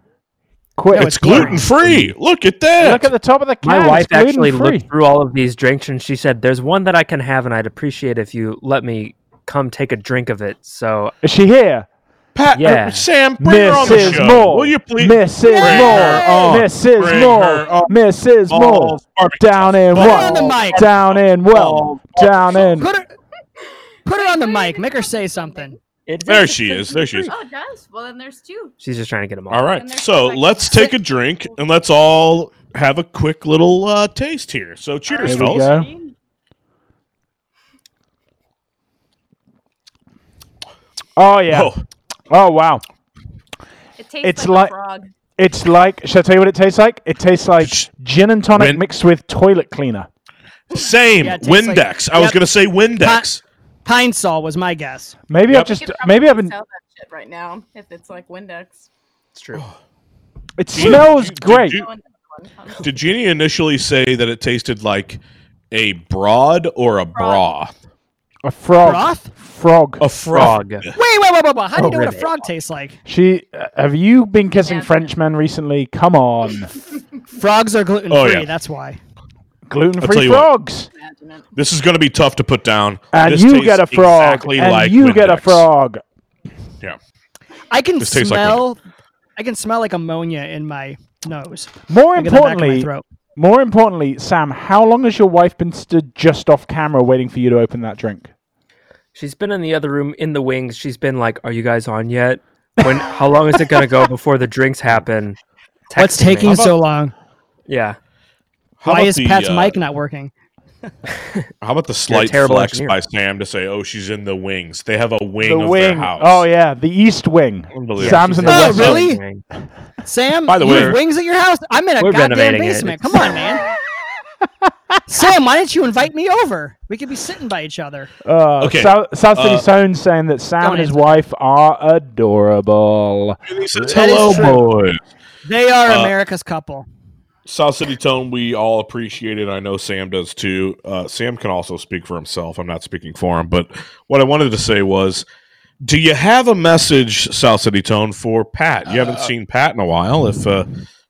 S4: Quick,
S2: no,
S1: It's
S2: it's
S1: gluten free. Look at that.
S4: look at the top of the can.
S5: My wife
S4: it's
S5: actually looked through all of these drinks and she said, "There's one that I can have, and I'd appreciate if you let me come take a drink of it." So
S4: Is she here?
S1: Pat,
S5: Yeah.
S1: uh, Sam, bring her on the
S4: Mrs.
S1: show.
S4: Moore.
S1: Will you please?
S4: Mrs.
S1: Bring her
S4: Moore.
S1: on.
S4: Mrs.
S1: Bring
S4: Moore.
S1: her on.
S4: Mrs. Moore.
S1: Balls,
S4: Down
S1: sauce,
S4: in
S1: balls,
S2: Put her on the
S4: what? Down in well. Down in.
S2: Put her, on the mic. Make her say something.
S1: There she is. There she is.
S6: Oh, it does. Well, then there's two.
S5: she's just trying to get them all.
S1: All right. So let's take a drink and let's all have a quick little uh, taste here. So cheers,
S4: Here we
S1: fellas.
S4: go. Oh yeah.
S1: Oh,
S4: Oh wow.
S6: It tastes
S4: It's
S6: like,
S4: like-
S6: a frog.
S4: It's like. Should I tell you what it tastes like? It tastes like
S1: Sh-
S4: gin and tonic
S1: When-
S4: mixed with toilet cleaner.
S1: same.
S2: Yeah, it tastes like-
S1: Windex. I was going to say Windex.
S2: Pine Sol was my guess.
S4: Maybe
S1: Yep.
S4: I've just.
S6: You could probably
S4: Maybe I've been.
S6: sell that shit right now if it's like Windex.
S5: It's true.
S4: It smells
S1: did
S4: great.
S1: you-
S6: No one- no one-
S1: Did Jeannie initially say that it tasted like a broad or a bra?
S4: A frog.
S2: Broth?
S4: Frog.
S1: A frog.
S5: Frog.
S2: Wait, wait, wait, wait, wait. How do you know what a frog tastes like?
S4: She. Uh, have you been kissing
S6: Yeah.
S4: Frenchmen recently? Come on.
S2: Frogs are gluten free.
S1: Oh, yeah.
S2: That's why.
S4: Gluten
S1: I'll tell
S4: free
S1: you what.
S4: frogs.
S1: This is going to be tough to put down.
S4: And
S1: This
S4: you get a frog.
S1: Exactly
S4: and
S1: like
S4: you get a frog.
S1: Yeah.
S2: I can
S1: This tastes like
S2: smell. I can smell like ammonia in my nose.
S4: More
S2: Like in the back of my
S4: importantly, more importantly, Sam, how long has your wife been stood just off camera waiting for you to open that drink?
S5: She's been in the other room in the wings. She's been like, "Are you guys on yet? When? How long is it gonna go before the drinks happen?"
S2: What's
S5: Texting me.
S2: taking
S1: about-
S2: so long?
S5: Yeah.
S1: How
S2: Why is
S1: the,
S2: Pat's
S1: uh,
S2: mic not working?
S1: How about the slight
S5: terrible
S1: flex
S5: engineer.
S1: by Sam to say, "Oh, she's in the wings"? They have a wing
S4: the
S1: of
S4: wing.
S1: their house.
S4: Oh yeah, the east wing. Sam's in the
S2: Oh,
S4: west.
S2: really?
S5: Wing.
S2: Sam,
S1: By the
S2: you
S1: way-
S2: have wings at your house? I'm in a
S5: We're
S2: goddamn
S5: renovating it.
S2: basement. Come on, man. Sam, why didn't you invite me over? We could be sitting by each other.
S4: Uh,
S1: Okay,
S4: South, South City
S1: uh,
S4: Sone's saying that Sam and his
S2: answer.
S4: wife are adorable.
S1: And he says, "Hello,
S2: true.
S1: boys."
S2: They are
S1: Uh,
S2: America's couple.
S1: South City Tone, we all appreciate it. I know Sam does too. Uh, Sam can also speak for himself. I'm not speaking for him, but what I wanted to say was, do you have a message, South City Tone, for Pat? You haven't seen Pat in a while. If uh,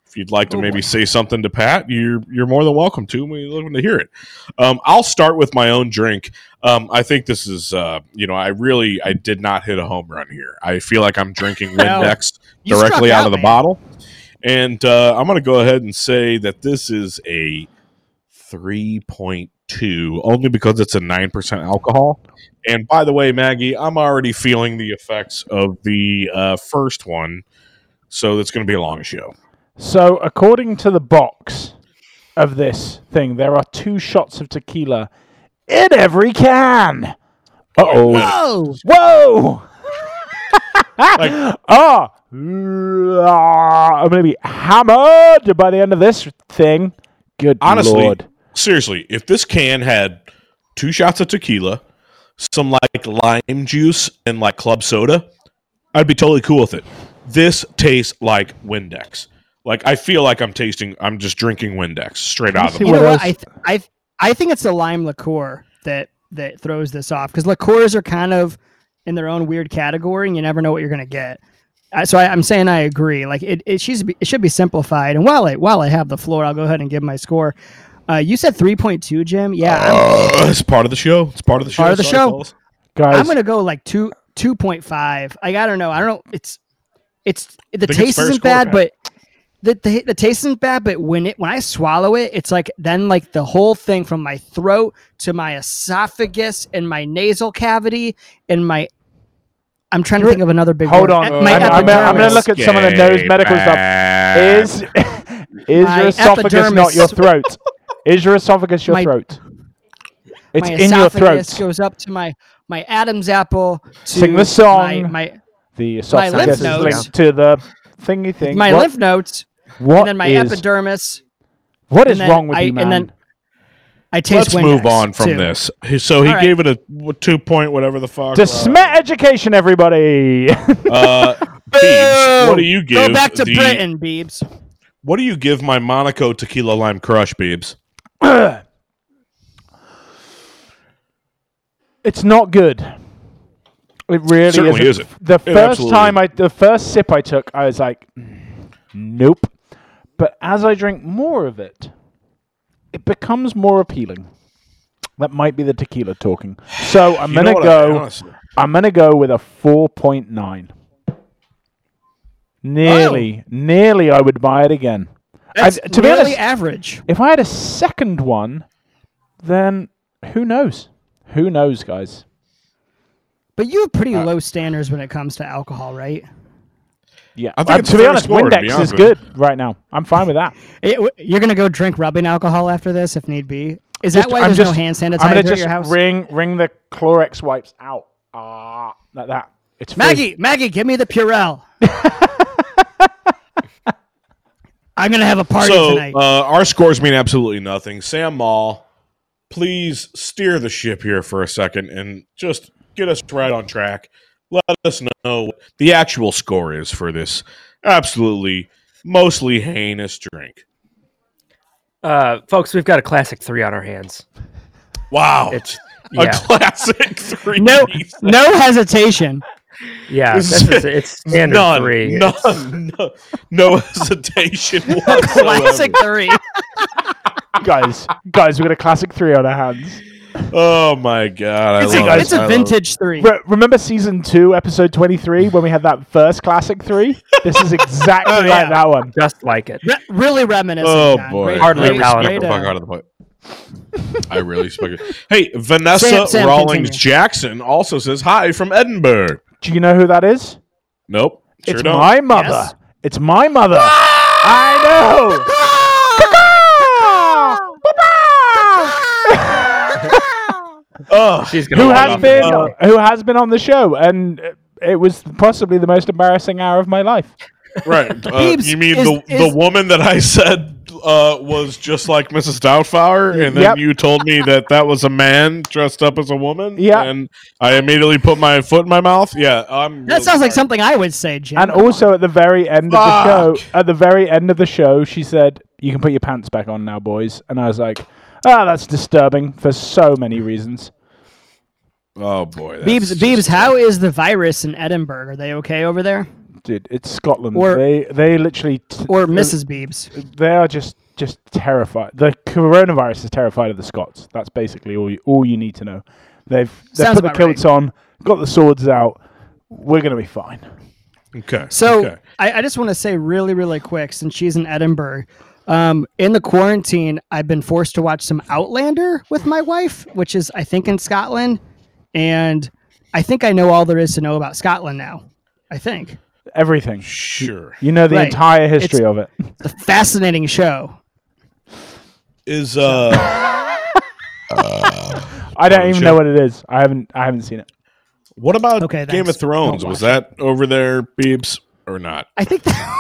S1: if you'd like to maybe say something to Pat, you're you're more than welcome to. We're looking to hear it. Um, I'll start with my own drink. Um, I think this is, uh, you know, I really I did not hit a home run here. I feel like I'm drinking. Windex directly out
S2: out,
S1: of the
S2: man.
S1: bottle. And uh, I'm going to go ahead and say that this is a 3.2, only because it's a 9% alcohol. And by the way, Maggie, I'm already feeling the effects of the uh, first one. So it's going to be a long show.
S4: So, according to the box of this thing, there are two shots of tequila in every can. Uh oh.
S2: Whoa!
S4: Whoa!
S1: Like-
S4: Ah! I'm going to be hammered by the end of this thing. Good
S1: Honestly,
S4: lord.
S1: seriously, if this can had two shots of tequila, some like lime juice, and like club soda, I'd be totally cool with it. This tastes like Windex. Like I feel like I'm tasting. I'm just drinking Windex straight out of
S4: see
S1: the
S2: You know
S4: what
S2: what? I, th- I, th- I think it's the lime liqueur that that throws this off because liqueurs are kind of in their own weird category, and you never know what you're gonna get. Uh, so I, I'm saying I agree. Like it, it should be it should be simplified. And while I while I have the floor, I'll go ahead and give my score. Uh, you said 3.2, Jim. Yeah,
S1: Uh, it's part of the show. It's part of the show.
S2: Part of the
S1: Sorry,
S2: show.
S1: fellas.
S4: Guys,
S2: I'm gonna go like two two point five. I gotta know. I don't know. It's it's the
S1: think it's
S2: taste isn't
S1: score,
S2: bad,
S1: Pat.
S2: but the, the the taste isn't bad. But when it when I swallow it, it's like then like the whole thing from my throat to my esophagus and my nasal cavity and my. I'm trying to think of another big.
S4: Hold
S2: word.
S4: on.
S2: Uh, My
S4: I'm, I'm, I'm going to look at some of the nose medical stuff. Is is
S2: My
S4: your esophagus not your throat? Is your esophagus your
S2: My-
S4: throat? It's in your
S2: esophagus
S4: throat.
S2: goes up to my my Adam's apple to
S4: Sing the song.
S2: My my,
S4: The esophagus
S2: lymph
S4: is
S2: nodes.
S4: linked to the thingy thing.
S2: my
S4: what,
S2: lymph nodes,
S4: what
S2: and then my
S4: is-
S2: epidermis.
S4: What
S2: and
S4: is
S2: then
S4: wrong with
S2: I,
S4: you, man?
S2: And then I taste
S1: Let's move on from
S2: too.
S1: this. So he
S2: All right.
S1: gave it a two point whatever the fuck.
S4: to Smet education, everybody.
S1: Uh, Beebs, what do you give?
S2: Go back to
S1: the-
S2: Britain, Beebs.
S1: What do you give my Monaco tequila lime crush, Beebs?
S4: it's not good. It really
S1: Certainly
S4: isn't.
S1: isn't.
S4: The
S1: It
S4: first time I, the first sip I took, I was like, nope. But as I drink more of it, it becomes more appealing. That might be the tequila talking. So I'm gonna
S1: what I-
S4: go. I'm gonna go with a four point nine. Nearly, nearly, I would buy it again. I-
S2: That's
S4: to be
S2: nearly
S4: honest,
S2: average.
S4: if I had a second one, then who knows? Who knows, guys?
S2: But you have pretty
S1: Uh,
S2: low standards when it comes to alcohol, right?
S4: Yeah,
S1: I think
S4: Uh, to be honest,
S1: score, to be
S4: Windex
S1: honest
S4: is good right now. I'm fine with that.
S2: It- you're gonna go drink rubbing alcohol after this if need be. Is
S4: Just-
S2: that why
S4: I'm
S2: there's
S4: just-
S2: no hand sanitizer
S4: I'm gonna
S2: at
S4: just
S2: your house?
S4: wring wring the Clorox wipes out. Ah, like that. It's free.
S2: Maggie, Maggie, give me the Purell. I'm gonna have a party
S1: so
S2: tonight.
S1: uh, our scores mean absolutely nothing. Sam Mall, please steer the ship here for a second and just get us right on track. Let us know what the actual score is for this absolutely mostly heinous drink.
S5: Uh, folks, we've got a classic three on our hands.
S1: Wow,
S5: It's
S1: a
S5: yeah,
S1: classic three.
S2: no, no hesitation.
S5: yeah.
S1: This
S5: This
S1: is-
S5: is, it's standard
S1: None,
S5: three.
S1: none, no, no hesitation whatsoever.
S2: Classic three.
S4: guys, guys, we got a classic three on our hands.
S1: Oh my god! I
S2: It's
S1: love
S2: a, it's
S1: I
S2: a
S1: love
S2: vintage three.
S4: Re- remember season two, episode twenty-three, when we had that first classic three? This is exactly
S2: Oh,
S4: like that one.
S5: Just like it.
S2: Re- really reminiscent.
S1: Oh
S2: John.
S1: boy,
S2: Great-
S5: Hardly
S1: I
S2: great-
S1: the fuck out of the point. I really respect it. Hey, Vanessa
S2: Sam- Sam,
S1: Rawlings
S2: continue.
S1: Jackson also says hi from Edinburgh.
S4: Do you know who that is?
S1: Nope, sure
S4: it's
S1: don't.
S4: my mother.
S2: Yes.
S4: It's my mother. Ah! I know.
S1: Ugh.
S5: She's gonna
S4: who has been
S5: the
S4: who has been on the show, and it was possibly the most embarrassing hour of my life.
S1: right. Uh,
S2: Biebs,
S1: you mean
S2: is-
S1: the
S2: is-
S1: the woman that I said uh, was just like Mrs. Doubtfire, and then
S4: Yep.
S1: you told me that that was a man dressed up as a woman.
S4: Yeah.
S1: and I immediately put my foot in my mouth. Yeah, I'm.
S2: That
S1: really
S2: sounds like something I would say, Jim.
S4: And also at the very end of the show, at the very end of the show, she said, "You can put your pants back on now, boys." And I was like, "Ah, that's disturbing for so many reasons."
S1: Oh boy, that's
S2: Beebs, Beebs, how is the virus in Edinburgh? Are they okay over there?
S4: Dude, it's Scotland.
S2: Or-
S4: they they literally t-
S2: Or
S4: uh,
S2: Mrs. Beebs?
S4: they are just just terrified. The coronavirus is terrified of the Scots. That's basically all you, all you need to know. They've they
S2: Sounds
S4: put the
S2: about
S4: kilts on, got the swords out. We're gonna be fine.
S1: Okay.
S2: So
S1: okay.
S2: I, I just want to say really, really quick, since she's in Edinburgh, um, in the quarantine, I've been forced to watch some Outlander with my wife, which is I think in Scotland, and I think I know all there is to know about Scotland now. I think
S4: Everything.
S1: sure.
S4: You know the
S2: Right.
S4: entire history
S2: It's-
S4: of it.
S2: it's a fascinating show.
S1: Is uh.
S4: I don't even
S1: show.
S4: know what it is. I haven't I haven't seen it.
S1: What about
S2: Okay,
S1: Game
S2: thanks.
S1: of Thrones? Was
S2: watch
S1: that over there, Beebs, or not?
S2: I think that,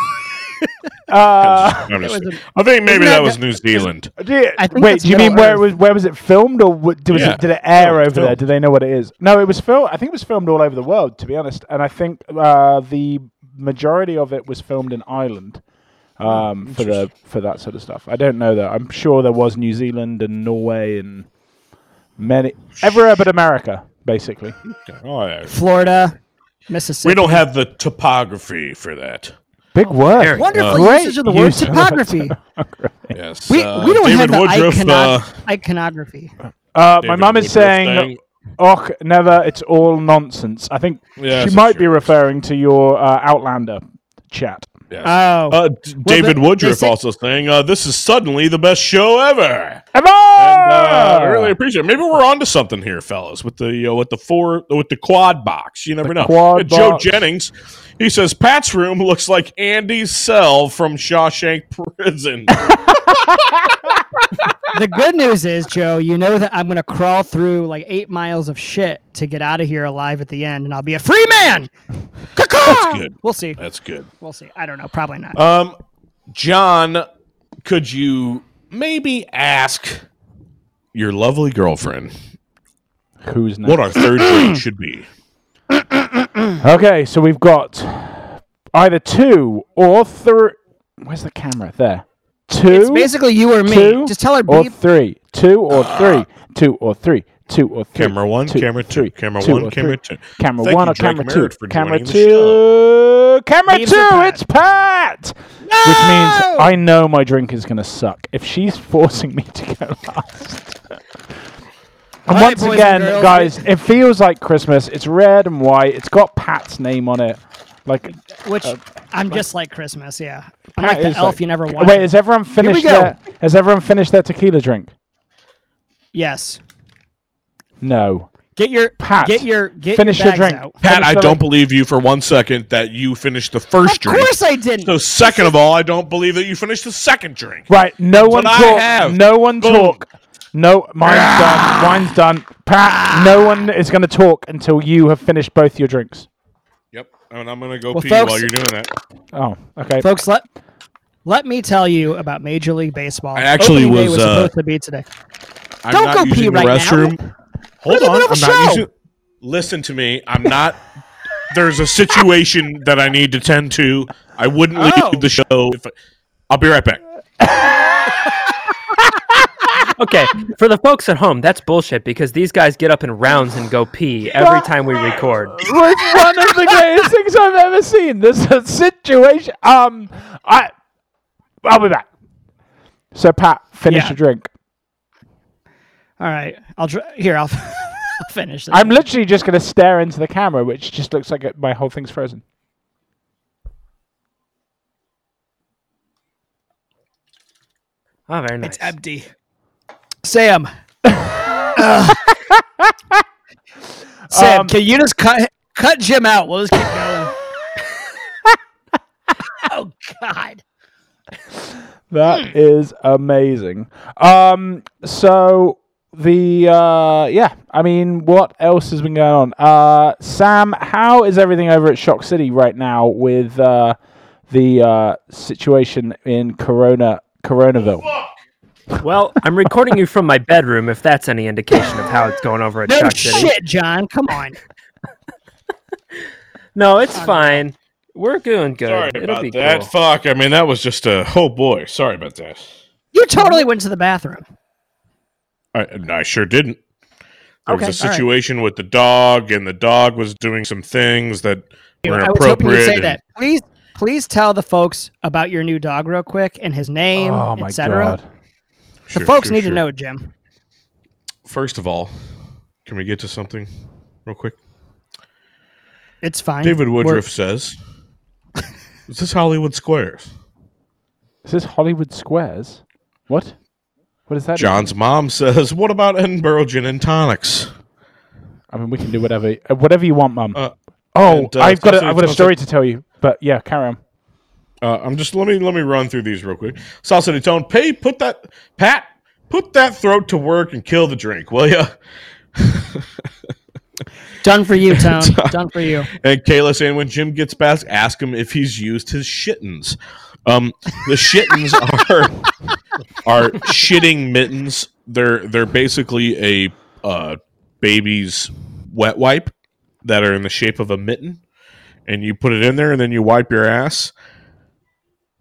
S4: Uh,
S1: I'm
S2: was a-
S1: I think maybe that
S2: that
S1: was New Zealand.
S4: do you-
S2: I think
S4: wait, do you mean
S2: Middle
S4: where it was where was it filmed or what, did, was
S1: Yeah.
S4: it, did it air
S1: No, it's
S4: over there? Do they know what it is? No, it was filmed. I think it was filmed all over the world, to be honest. And I think uh, the majority of it was filmed in Ireland um, for the for that sort of stuff. I don't know that. I'm sure there was New Zealand and Norway and many everywhere but America, basically.
S1: Oh, yeah.
S2: Florida, Mississippi.
S1: We don't have the topography for that.
S4: Big word.
S5: Very
S2: wonderful
S4: Great
S2: usage of the word
S4: use of the
S2: topography.
S1: Yes.
S2: We,
S1: uh,
S2: we don't
S1: David
S2: have the
S1: Woodruff,
S2: iconog-
S1: uh,
S2: iconography.
S4: Uh, my
S1: David
S4: mum is
S1: Woodruff
S4: saying,
S1: thing.
S4: "Och, never. It's all nonsense." I think
S1: Yeah,
S4: she might
S1: true.
S4: be referring to your uh, Outlander chat.
S1: Yes.
S2: Oh,
S1: Uh, D- David
S2: they-
S1: Woodruff
S2: they
S1: also saying, uh, "This is suddenly the best show ever."
S4: Ever!
S1: And uh, I really appreciate it. Maybe we're onto something here, fellas, with the uh, with the four with the quad box. You never know.
S4: quad
S1: Uh, Joe
S4: box.
S1: Jennings, he says Pat's room looks like Andy's cell from Shawshank Prison.
S2: the good news is, Joe, you know that I'm going to crawl through like eight miles of shit to get out of here alive at the end, and I'll be a free man.
S1: That's good.
S2: We'll see.
S1: That's good.
S2: We'll see. I don't know. Probably not.
S1: Um, John, could you maybe ask your lovely girlfriend
S4: Who's next?
S1: what our third drink should be?
S4: Okay, so we've got either two or three. Where's the camera? There. Two.
S2: it's basically you or me.
S4: two
S2: Just tell her
S4: or
S2: beep.
S4: three. Two or ah. three. Two or three. Two or three.
S1: Camera one,
S4: two,
S1: camera two,
S4: three,
S1: camera
S4: two
S1: one,
S4: or
S1: camera
S4: three.
S1: two.
S4: Camera
S1: Thank
S4: one
S1: you,
S4: or camera
S1: Drake
S4: two.
S1: Merritt, for
S4: Camera two. Camera
S2: Beams
S4: two.
S2: Pat.
S4: It's Pat. Which means I know my drink is gonna suck if she's forcing me to go last. And
S2: All right,
S4: once
S2: boys and
S4: again, guys, it feels like Christmas. It's red and white. It's got Pat's name on it. Like,
S2: Which uh, I'm just like Christmas. Yeah, I'm like the elf
S4: like-
S2: you never wanted.
S4: wait, has everyone finished
S2: go.
S4: their? Has everyone finished their tequila drink?
S2: yes.
S4: No.
S2: Get your
S4: Pat,
S2: Get your get
S4: finish
S2: your
S4: your drink.
S2: out.
S1: Pat,
S4: Finish
S1: I don't
S4: drink.
S1: believe you for one second that you finished the first
S2: Of
S1: drink.
S2: Of course I didn't.
S1: So, second of all, I don't believe that you finished the second drink.
S4: Right. No one
S1: what I
S4: talk.
S1: have.
S4: No one
S1: Boom.
S4: talk. No, mine's done. Ah. Mine's done. Pat, no one is going to talk until you have finished both your drinks.
S1: Yep. And I'm gonna go
S2: Well,
S1: pee
S2: folks-
S1: while you're doing that.
S4: Oh, okay.
S2: Folks, let let me tell you about Major League Baseball.
S1: I actually
S2: Opening day
S1: was,
S2: was
S1: uh,
S2: supposed to be today.
S1: I'm
S2: Don't
S1: not
S2: go pee
S1: using the
S2: right now.
S1: Hold
S2: in the
S1: on.
S2: middle of
S1: I'm
S2: a
S1: not using. Listen to me. I'm not. There's a situation that I need to tend to. I wouldn't leave
S2: Oh.
S1: the show. If I, I'll be right back.
S5: Okay, for the folks at home, that's bullshit because these guys get up in rounds and go pee every time we record.
S4: It's one of the greatest things I've ever seen. This situation. Um, I, I'll be back. So Pat, finish
S2: Yeah.
S4: your drink.
S2: All right, I'll dr- here. I'll, I'll finish. This.
S4: I'm literally just going to stare into the camera, which just looks like it, my whole thing's frozen.
S5: Oh, very nice.
S2: It's empty. Sam. Sam,
S4: Um,
S2: can you just cut cut Jim out? We'll just keep going. oh God.
S4: That is amazing. Um, so the uh, yeah, I mean, what else has been going on? Uh, Sam, how is everything over at Shock City right now with uh, the uh, situation in Corona, Coronaville?
S5: Well, I'm recording you from my bedroom if that's any indication of how it's going over at
S2: No
S5: Chuck City.
S2: shit, John. Come on.
S5: No, it's fine. We're doing good.
S1: Sorry
S5: It'll
S1: about
S5: be
S1: that.
S5: cool.
S1: Fuck. I mean, that was just a. Oh boy. Sorry about that.
S2: You totally went to the bathroom.
S1: I, I sure didn't. There
S2: Okay,
S1: was a
S2: all right.
S1: situation with the dog, and the dog was doing some things that were
S2: I was hoping you'd
S1: inappropriate.
S2: say
S1: and-
S2: that. Please, please tell the folks about your new dog real quick and his name,
S4: Oh
S2: etc.
S4: god!
S2: The folks
S1: sure,
S2: need
S1: sure.
S2: to know, Jim.
S1: First of all, can we get to something real quick?
S2: It's fine.
S1: David
S2: We're-
S1: Woodruff says, "Is this Hollywood Squares?"
S4: Is this Hollywood Squares? What? What is that?
S1: John's mom says, "What about Edinburgh gin and tonics?"
S4: I mean, we can do whatever, uh, whatever you want, Mum.
S1: Uh,
S4: oh,
S1: and, uh,
S4: I've got, a,
S1: Sausage
S4: I've got a story to tell you. But yeah, carry on.
S1: Uh, I'm just let me let me run through these real quick. Salsa de Tone, pay put that Pat put that throat to work and kill the drink, will ya?
S2: Done for you, Tone. Done for you.
S1: And Kayla saying when Jim gets back, ask him if he's used his shittens. Um, the shittens are are shitting mittens. They're they're basically a uh, baby's wet wipe that are in the shape of a mitten, and you put it in there and then you wipe your ass.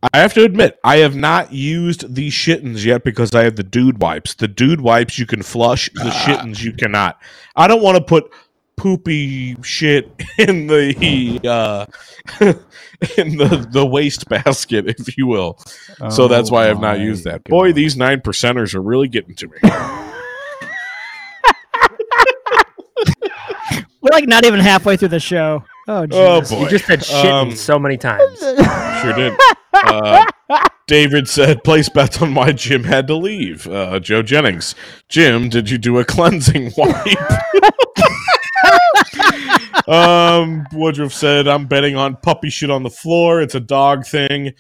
S1: I have to admit, I have not used these shittens yet because I have the dude wipes. The dude wipes you can flush, the shittens you cannot. I don't want to put poopy shit in the uh, in the the waste basket, if you will. so that's
S4: Oh
S1: why I've not used that. Boy,
S4: God.
S1: these nine percenters are really getting to me.
S2: We're like not even halfway through the show. Oh,
S1: oh boy,
S5: You just said shit
S1: Um,
S5: so many times.
S1: Sure did. Uh, David said, place bets on why Jim had to leave. Uh, Joe Jennings, Jim, did you do a cleansing wipe? um, Woodruff said, I'm betting on puppy shit on the floor. It's a dog thing.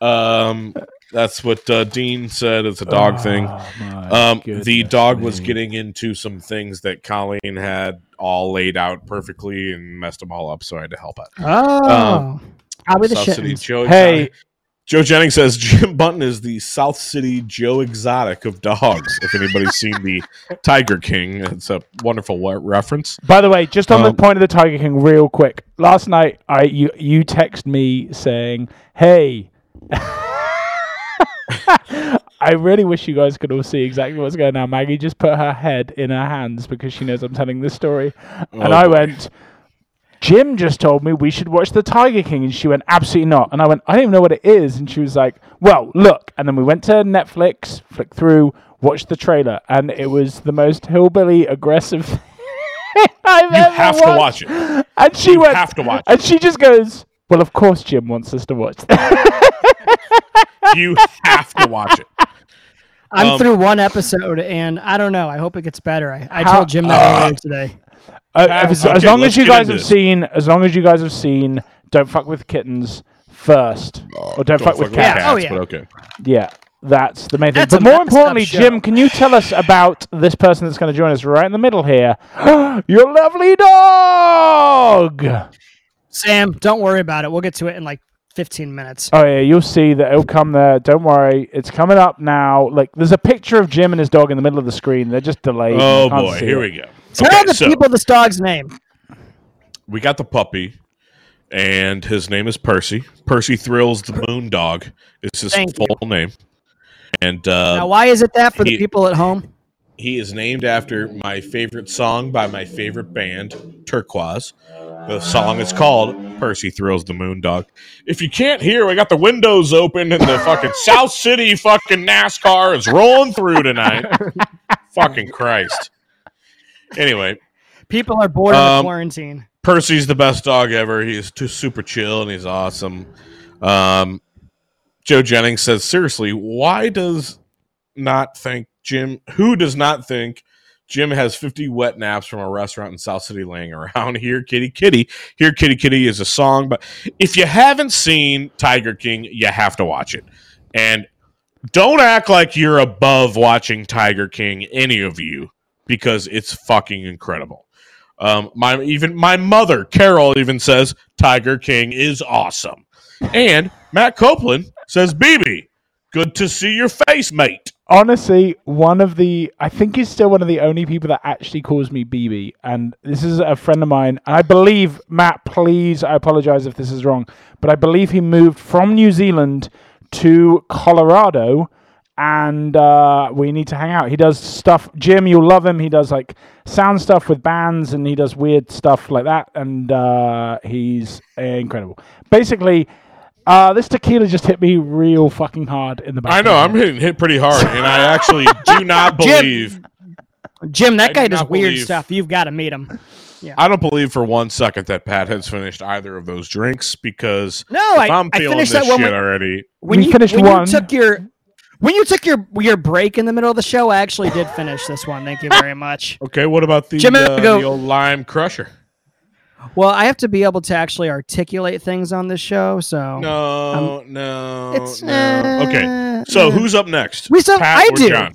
S1: Um, That's what uh, Dean said. It's a dog thing.
S4: Oh, my
S1: Um, the dog was getting into some things that Colleen had all laid out perfectly and messed them all up, so I had to help out.
S2: Oh, the
S1: South City
S2: shittins.
S1: Joe.
S4: Hey.
S1: Exotic. Joe Jennings says Jim Bunton is the South City Joe Exotic of dogs. If anybody's seen the Tiger King, it's a wonderful wa- reference.
S4: By the way, just on the
S1: Um,
S4: point of the Tiger King, real quick. Last night, I you you text me saying, "Hey." I really wish you guys could all see exactly what's going on. Maggie just put her head in her hands because she knows I'm telling this story, and
S1: Oh,
S4: I
S1: boy.
S4: went. Jim just told me we should watch the Tiger King, and she went, absolutely not. And I went, I don't even know what it is. And she was like, well, look. And then we went to Netflix, flicked through, watched the trailer, and it was the most hillbilly aggressive thing I've ever had.
S1: You
S4: ever
S1: have to watch it.
S4: And she
S1: You
S4: went,
S1: have to watch
S4: and she just goes, well, of course Jim wants us to watch that.
S1: You have to watch it.
S2: I'm
S1: Um,
S2: through one episode, and I don't know. I hope it gets better. I, I
S4: How-
S2: told Jim that earlier today.
S4: Uh,
S1: Ah,
S4: as,
S1: okay,
S4: as long as you guys have
S1: this.
S4: seen, as long as you guys have seen, don't fuck with kittens first, or don't, fuck with
S2: Yeah,
S4: cats.
S2: oh, yeah.
S1: but okay.
S4: Yeah, that's the main thing.
S2: That's
S4: but more importantly. Jim, can you tell us about this person that's going to join us right in the middle here? Your lovely dog.
S2: Sam, don't worry about it. We'll get to it in like 15 minutes.
S4: Oh yeah, you'll see that it'll come there. Don't worry, it's coming up now. Like, there's a picture of Jim and his dog in the middle of the screen. They're just delayed.
S1: Oh boy, here
S4: it.
S1: we go.
S2: Tell
S1: Okay,
S2: the
S1: so
S2: people this dog's name.
S1: we got the puppy, and his name is Percy. Percy Thrills the Moon Dog is his
S2: Thank
S1: full name, and uh,
S2: now, why is it that for the people at home?
S1: He is named after my favorite song by my favorite band, Turquoise. The song is called Percy Thrills the Moon Dog. If you can't hear, we got the windows open and the fucking South City fucking NASCAR is rolling through tonight. fucking Christ. Anyway,
S2: People are bored of
S1: Um,
S2: the quarantine.
S1: Percy's the best dog ever. He's too super chill and he's awesome. Um, Joe Jennings says, seriously, why does not think Jim? Who does not think Jim has 50 wet naps from a restaurant in South City laying around? Here, Kitty Kitty. Here, Kitty Kitty is a song, but if you haven't seen Tiger King, you have to watch it. And don't act like you're above watching Tiger King, any of you, because it's fucking incredible. Um, my even my mother Carol even says Tiger King is awesome, and Matt Copeland says BB, good to see your face, mate.
S4: Honestly one of the i think he's still one of the only people that actually calls me bb and this is a friend of mine. I believe matt please i apologize if this is wrong but i believe he moved from new zealand to colorado. And uh, we need to hang out. He does stuff jim you'll love him. He does like sound stuff with bands and he does weird stuff like that. And uh, he's incredible. Basically uh, this tequila just hit me real fucking hard in the back.
S1: I know I'm hitting hit pretty hard, and I actually do not believe
S2: Jim, Jim that
S1: I
S2: guy
S1: do
S2: does
S1: not
S2: weird
S1: believe-
S2: stuff. You've got to meet him.
S1: I don't believe for one second that Pat has finished either of those drinks because
S2: No,
S1: if
S2: I,
S1: I'm
S2: I
S1: feeling
S2: finished
S1: this
S2: that one
S1: shit
S2: when,
S1: already.
S2: when
S4: We
S2: you
S4: finished
S2: when
S4: one.
S2: you took your when you took your your break in the middle of the show. I actually did finish this one. Thank you very much.
S1: Okay, what about the,
S2: Jim, I'm
S1: uh,
S2: gonna go-
S1: the old lime crusher?
S2: Well, I have to be able to actually articulate things on this show, so
S1: No, no,
S2: it's
S1: no. Okay,
S2: uh,
S1: so
S2: uh,
S1: who's up next?
S2: We still-
S1: Pat
S2: I
S1: or
S2: do.
S1: John?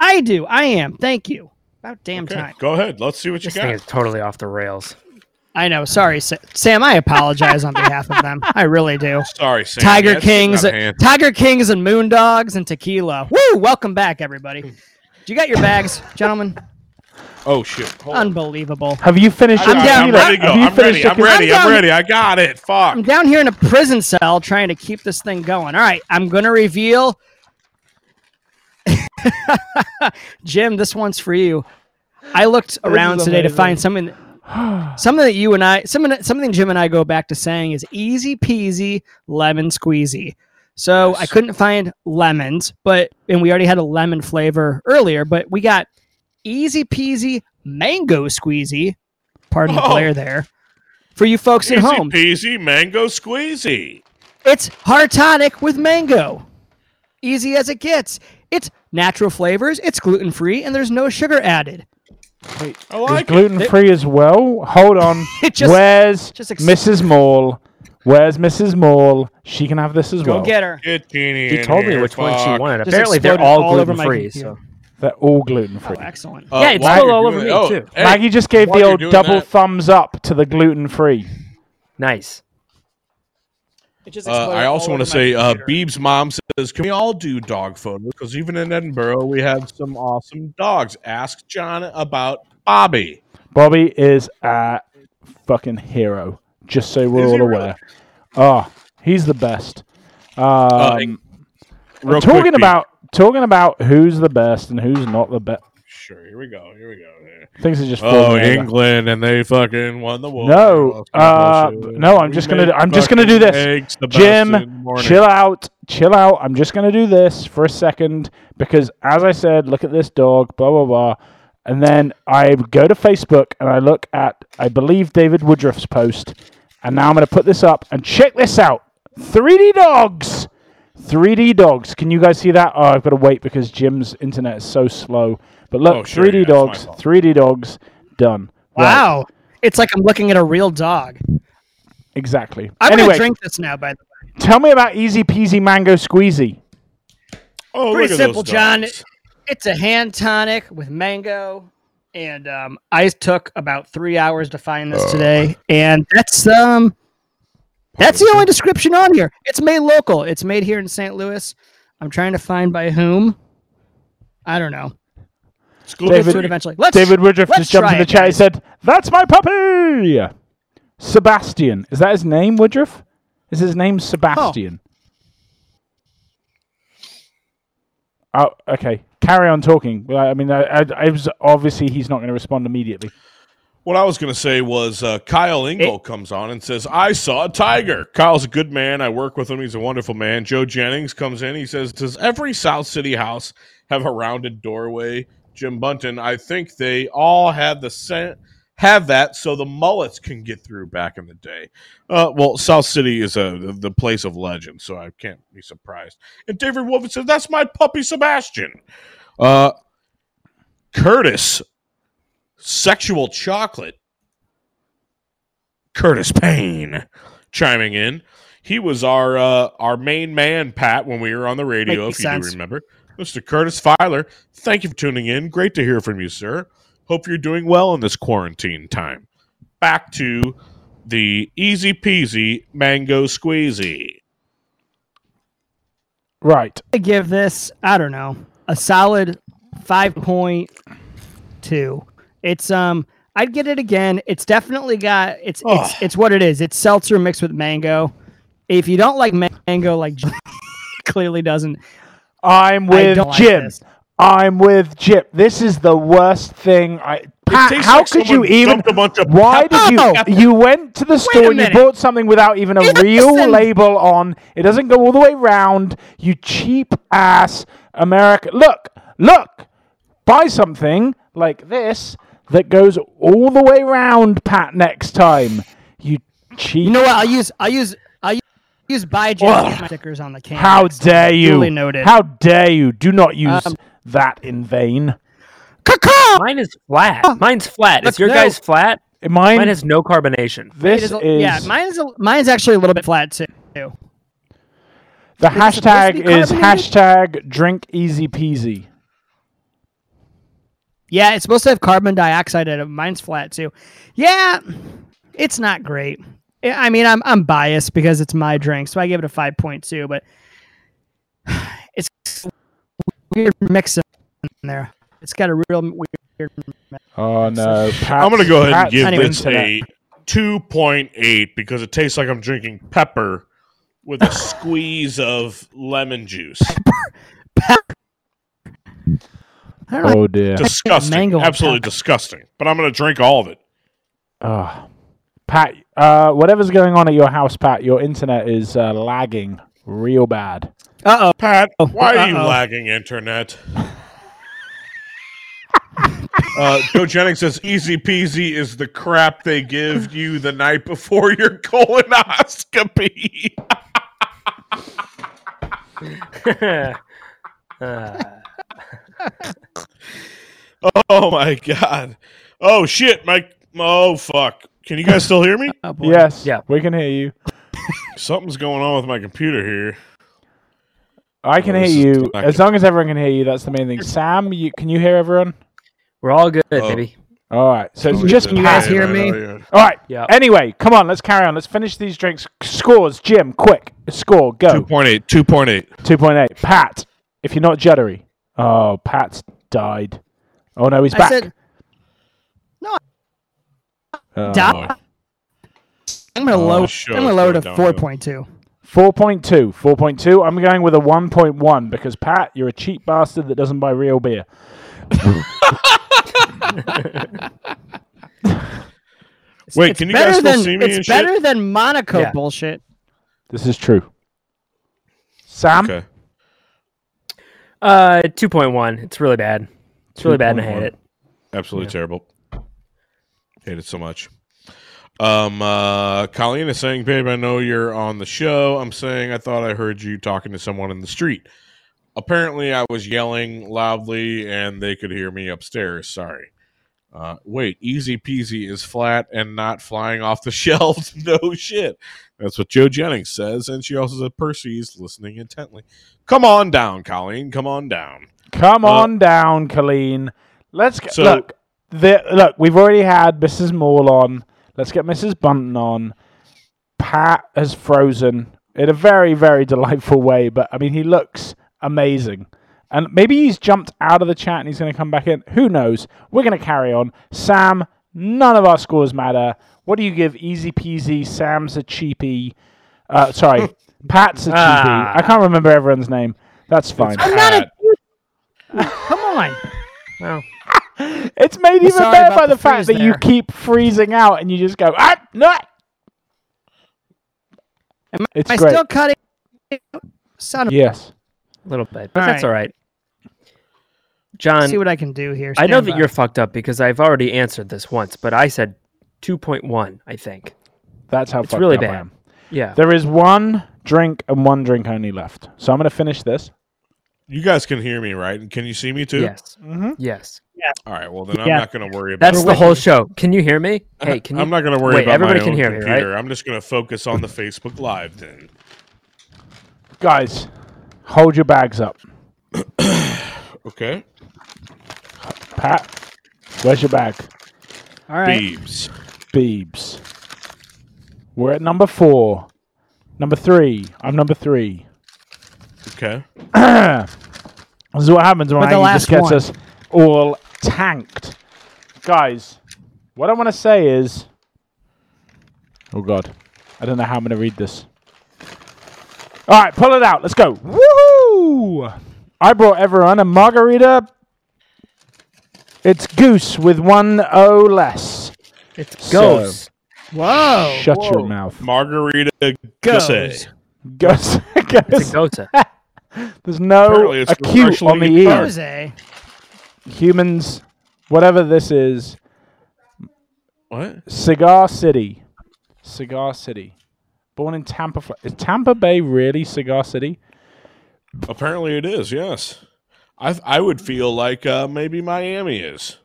S2: I do. I am. Thank you. About damn
S1: Okay,
S2: time.
S1: go ahead. Let's see what you
S5: This thing
S1: got.
S5: is totally off the rails.
S2: I know. Sorry, Sam. I apologize on behalf of them. I really do.
S1: Sorry, Sam.
S2: Tiger
S1: That's
S2: Kings,
S1: out of hand.
S2: Tiger Kings, and Moondogs and tequila. Woo! Welcome back, everybody. Do you got your bags, gentlemen?
S1: Oh shit! Hold on.
S2: Unbelievable.
S4: Have you finished?
S1: I
S2: I'm
S4: your
S1: got
S2: down-
S1: I'm ready.
S4: Have you
S1: I'm
S4: finished
S1: ready. I'm ready. I'm
S2: down-
S1: ready. I got it. Fuck.
S2: I'm down here in a prison cell trying to keep this thing going. All right, I'm going to reveal. Jim, this one's for you. I looked around today to find something, something that you and I, something, something Jim and I go back to saying is easy peasy lemon squeezy. So I couldn't find lemons, but and we already had a lemon flavor earlier, but we got easy peasy mango squeezy. Pardon the
S1: Oh.
S2: glare there. For you folks at home.
S1: Easy
S2: home,
S1: peasy mango squeezy.
S2: it's hard tonic with mango. Easy as it gets. It's natural flavors, it's gluten free, and there's no sugar added.
S1: I
S4: Is
S1: like it.
S4: gluten free as well? Hold on.
S2: Just-
S4: Where's
S2: just ex-
S4: Mrs. Mall? Where's Mrs. Maul? She can have this as
S2: Go
S4: well.
S2: Go get her.
S1: Get Jeannie
S5: She
S1: in
S5: told me
S1: here,
S5: which one she wanted.
S2: Just
S5: Apparently, they're all,
S2: all
S5: gluten free. So
S4: They're all gluten
S2: Oh,
S4: free.
S2: excellent.
S1: Uh,
S5: Yeah, it's
S1: while
S5: all over me,
S1: oh,
S5: too.
S1: hey,
S4: Maggie just gave the old double
S1: that-
S4: thumbs up to the gluten free.
S5: nice.
S1: Uh, I also want to say, uh,
S2: computer.
S1: Beeb's mom says, "Can we all do dog photos? Because even in Edinburgh, we had some awesome dogs." Ask John about Bobby.
S4: Bobby is a fucking hero. Just so we're
S1: Is he
S4: all
S1: really?
S4: aware. Oh, he's the best. Um,
S1: Uh, Real
S4: talking
S1: quick, Beeb.
S4: about talking about who's the best and who's not the best.
S1: Sure, here we go. Here we go.
S4: Things are just
S1: Oh,
S4: falling over.
S1: England, and they fucking won the war.
S4: No, uh, no, I'm just gonna- I'm just gonna do this. Jim, Chill out, chill out. I'm just going to do this for a second because, as I said, look at this dog, blah, blah, blah. And then I go to Facebook and I look at, I believe, David Woodruff's post. And now I'm going to put this up and check this out 3D dogs. 3D dogs. Can you guys see that? Oh, I've got to wait because Jim's internet is so slow. But look,
S1: Oh, sure,
S4: 3D
S1: yeah,
S4: dogs, 3D dogs, done. Right,
S2: Wow. It's like I'm looking at a real dog.
S4: exactly.
S2: I'm
S4: anyway,
S2: gonna drink this now. By the way,
S4: tell me about Easy Peasy Mango Squeezy.
S1: Oh,
S2: Pretty
S1: look at
S2: simple, John.
S1: dogs.
S2: it's a hand tonic with mango, and um, I took about three hours to find this today, and that's um, that's the only description on here. It's made local. It's made here in St. Louis. I'm trying to find by whom. I don't know.
S1: It's
S2: We'll
S1: gluten
S2: get to it eventually. Let's,
S4: David Woodruff just jumped in the chat. He said, "That's my puppy, Sebastian." Is that his name, Woodruff? Is his name Sebastian? Oh, okay. Carry on talking. I mean, I, I, I was obviously he's not going to respond immediately.
S1: What I was going to say was uh, Kyle Ingle comes on and says, I saw a tiger. Kyle's a good man. I work with him. He's a wonderful man. Joe Jennings comes in. He says, Does every South City house have a rounded doorway? Jim Bunton, I think they all have the same. Have that so the mullets can get through back in the day. Uh, well, South City is a the, the place of legend, so I can't be surprised. And David Wolf says, "That's my puppy Sebastian." Uh, Curtis sexual chocolate. Curtis Payne chiming in. He was our uh, our main man, Pat, when we were on the radio.
S2: Makes
S1: if you
S2: sense.
S1: do remember, Mr. Curtis Filer. Thank you for tuning in. Great to hear from you, sir. Hope you're doing well in this quarantine time. Back to the easy peasy mango squeezy.
S4: Right.
S2: I give this, I don't know, a solid 5.2. It's um I'd get it again. It's definitely got it's
S1: Oh.
S2: it's it's what it is. It's seltzer mixed with mango. If you don't like mango like clearly doesn't.
S4: I'm with
S2: don't like
S4: Jim. I'm with Jim. This is the worst thing. I Pat, how
S1: like
S4: could you even?
S1: a bunch of
S4: Why did you?
S2: Oh!
S4: You went to the store and you bought something without even a
S2: Listen.
S4: real label on. It doesn't go all the way round. You cheap ass America. Look, look. Buy something like this that goes all the way round, Pat. Next time, you cheap.
S2: You know what? I'll use I'll use I'll use, use buy stickers on the can.
S4: How dare you?
S2: Duly noted.
S4: How dare you? Do not use
S2: Um,
S4: that in vain.
S5: Mine is flat. Mine's flat. Is
S2: Let's
S5: your
S2: go.
S5: guys flat?
S4: Mine,
S5: Mine has no carbonation.
S4: this
S2: It is
S4: is,
S2: a- yeah, mine's a, mine's actually a little bit flat too.
S4: the
S2: Is it supposed to
S4: hashtag is hashtag drink easy peasy.
S2: Yeah, it's supposed to have carbon dioxide in it. Mine's flat too. Yeah, it's not great. I I mean, I'm I'm biased because it's my drink, so I give it a five point two. But it's weird mix in there. It's got a real weird.
S4: Oh no!
S1: I'm going to go ahead and give
S2: Anyway.
S1: this a 2.8 because it tastes like I'm drinking pepper with a squeeze of lemon juice.
S2: I don't know.
S4: Oh dear!
S1: Disgusting.
S2: mango
S1: Absolutely
S2: top.
S1: disgusting. But I'm going to drink all of it.
S4: Oh. Pat, uh, whatever's going on at your house, Pat, your internet is uh, lagging real bad.
S2: Uh oh.
S1: Pat, why are you
S2: uh-oh.
S1: lagging internet? uh, Joe Jennings says easy peasy is the crap they give you the night before your colonoscopy.
S5: Uh,
S1: oh my god. Oh shit, Mike. Oh fuck. Can you guys still hear me?
S2: Oh, boy.
S4: Yes,
S5: Yeah.
S4: we can hear you.
S1: Something's going on with my computer here.
S4: I can
S1: Oh,
S4: hear you. As
S1: good.
S4: long as everyone can hear you, that's the main thing. Sam, you, can you hear everyone?
S5: We're all good,
S1: Oh.
S5: baby.
S4: All right. So it's just
S2: you guys hear me?
S1: yeah, yeah.
S4: All right.
S5: Yeah.
S4: Anyway, come on. Let's carry on. Let's finish these drinks. Scores, Jim. Quick. Score. Go.
S1: 2.8. 2.8.
S4: 2.8. Pat, if you're not juddery. Oh, Pat's died. Oh, no, he's
S2: I
S4: back.
S2: said
S4: Oh,
S2: Di-
S1: oh.
S2: I'm gonna
S1: Oh,
S2: lower.
S1: sure,
S2: I'm gonna lower
S1: go
S2: to four point two.
S4: 4.2. 4.2. I'm going with a 1.1 because, Pat, you're a cheap bastard that doesn't buy real beer.
S1: Wait,
S2: It's
S1: can you
S2: better
S1: guys still
S2: than
S1: see me
S2: it's
S1: and
S2: better
S1: shit?
S2: than Monaco
S5: Yeah.
S2: bullshit.
S4: This is true. Sam?
S1: Okay.
S5: Uh, two point one. It's really bad. It's really bad, and I hate
S1: 2.1.
S5: it.
S1: Absolutely terrible. Hate it so much. Um, uh, Colleen is saying, "Babe, I know you're on the show. I'm saying I thought I heard you talking to someone in the street. Apparently, I was yelling loudly, and they could hear me upstairs. Sorry. Uh, wait, easy peasy is flat and not flying off the shelves. no shit. That's what Joe Jennings says, and she also said Percy's listening intently. Come on down, Colleen. Come on down.
S4: Come
S1: Uh,
S4: on down, Colleen. Let's get,
S1: so-
S4: look. The, look, we've already had Mrs. Maul on. Let's get Mrs. Bunton on. Pat has frozen in a very, very delightful way, but I mean, he looks amazing. And maybe he's jumped out of the chat and he's going to come back in. Who knows? We're going to carry on. Sam, none of our scores matter. What do you give? Easy peasy. Sam's a cheapie. Uh, sorry, Pat's a cheapie.
S5: Ah.
S4: I can't remember everyone's name. That's fine.
S2: I'm not a. Come on.
S5: Well,
S4: It's made even
S2: sorry
S4: better by the,
S2: the
S4: fact
S2: freeze
S4: that you keep freezing out and you just go, ah, no.
S2: Am I-
S4: It's
S2: Am I
S4: great.
S2: still cutting? Son of
S4: Yes.
S5: A little bit, but
S2: All
S5: that's
S2: right.
S5: all right. John,
S2: see what I can do here.
S5: I know
S2: Stand
S5: that
S2: by.
S5: you're fucked up because I've already answered this once, but I said two point one. I think.
S4: That's how
S5: It's
S4: fucked
S5: really
S4: up I
S5: bad.
S4: am.
S5: Yeah.
S4: There is one drink and one drink only left. So I'm going to finish this.
S1: You guys can hear me, right? And Can you see me too?
S5: Yes.
S4: Mm-hmm.
S5: Yes.
S1: All right. Well, then I'm
S2: Yeah.
S1: not going to worry about.
S5: That's the whole show. Can you hear me? Hey, can you?
S1: I'm not going to worry
S5: Wait,
S1: about
S5: everybody
S1: my
S5: can
S1: own
S5: hear me, right?
S1: I'm just going to focus on the Facebook Live then.
S4: Guys, hold your bags up.
S1: Okay.
S4: Pat, where's your bag?
S2: All right.
S1: Beebs.
S4: Beebs. We're at number four. Number three. I'm number three.
S1: Okay.
S4: This is what happens when
S2: But the
S4: Aggie
S2: last
S4: just gets
S2: one.
S4: us all tanked. Guys, what I want to say is. Oh, God. I don't know how I'm going to read this. All right, pull it out. Let's go. Woohoo! I brought everyone a margarita. It's goose with one O less.
S5: It's
S4: So-
S5: ghosts.
S2: Whoa.
S4: Shut your mouth.
S1: Margarita
S2: Goes.
S1: Gose.
S4: Goose.
S5: It's a ghost.
S4: There's no acute on the ear.
S2: Jose.
S4: Humans, whatever this is,
S1: What?
S4: Cigar City. Cigar City. Born in Tampa. Is Tampa Bay really Cigar City?
S1: Apparently it is. Yes. I I would feel like uh, maybe Miami is.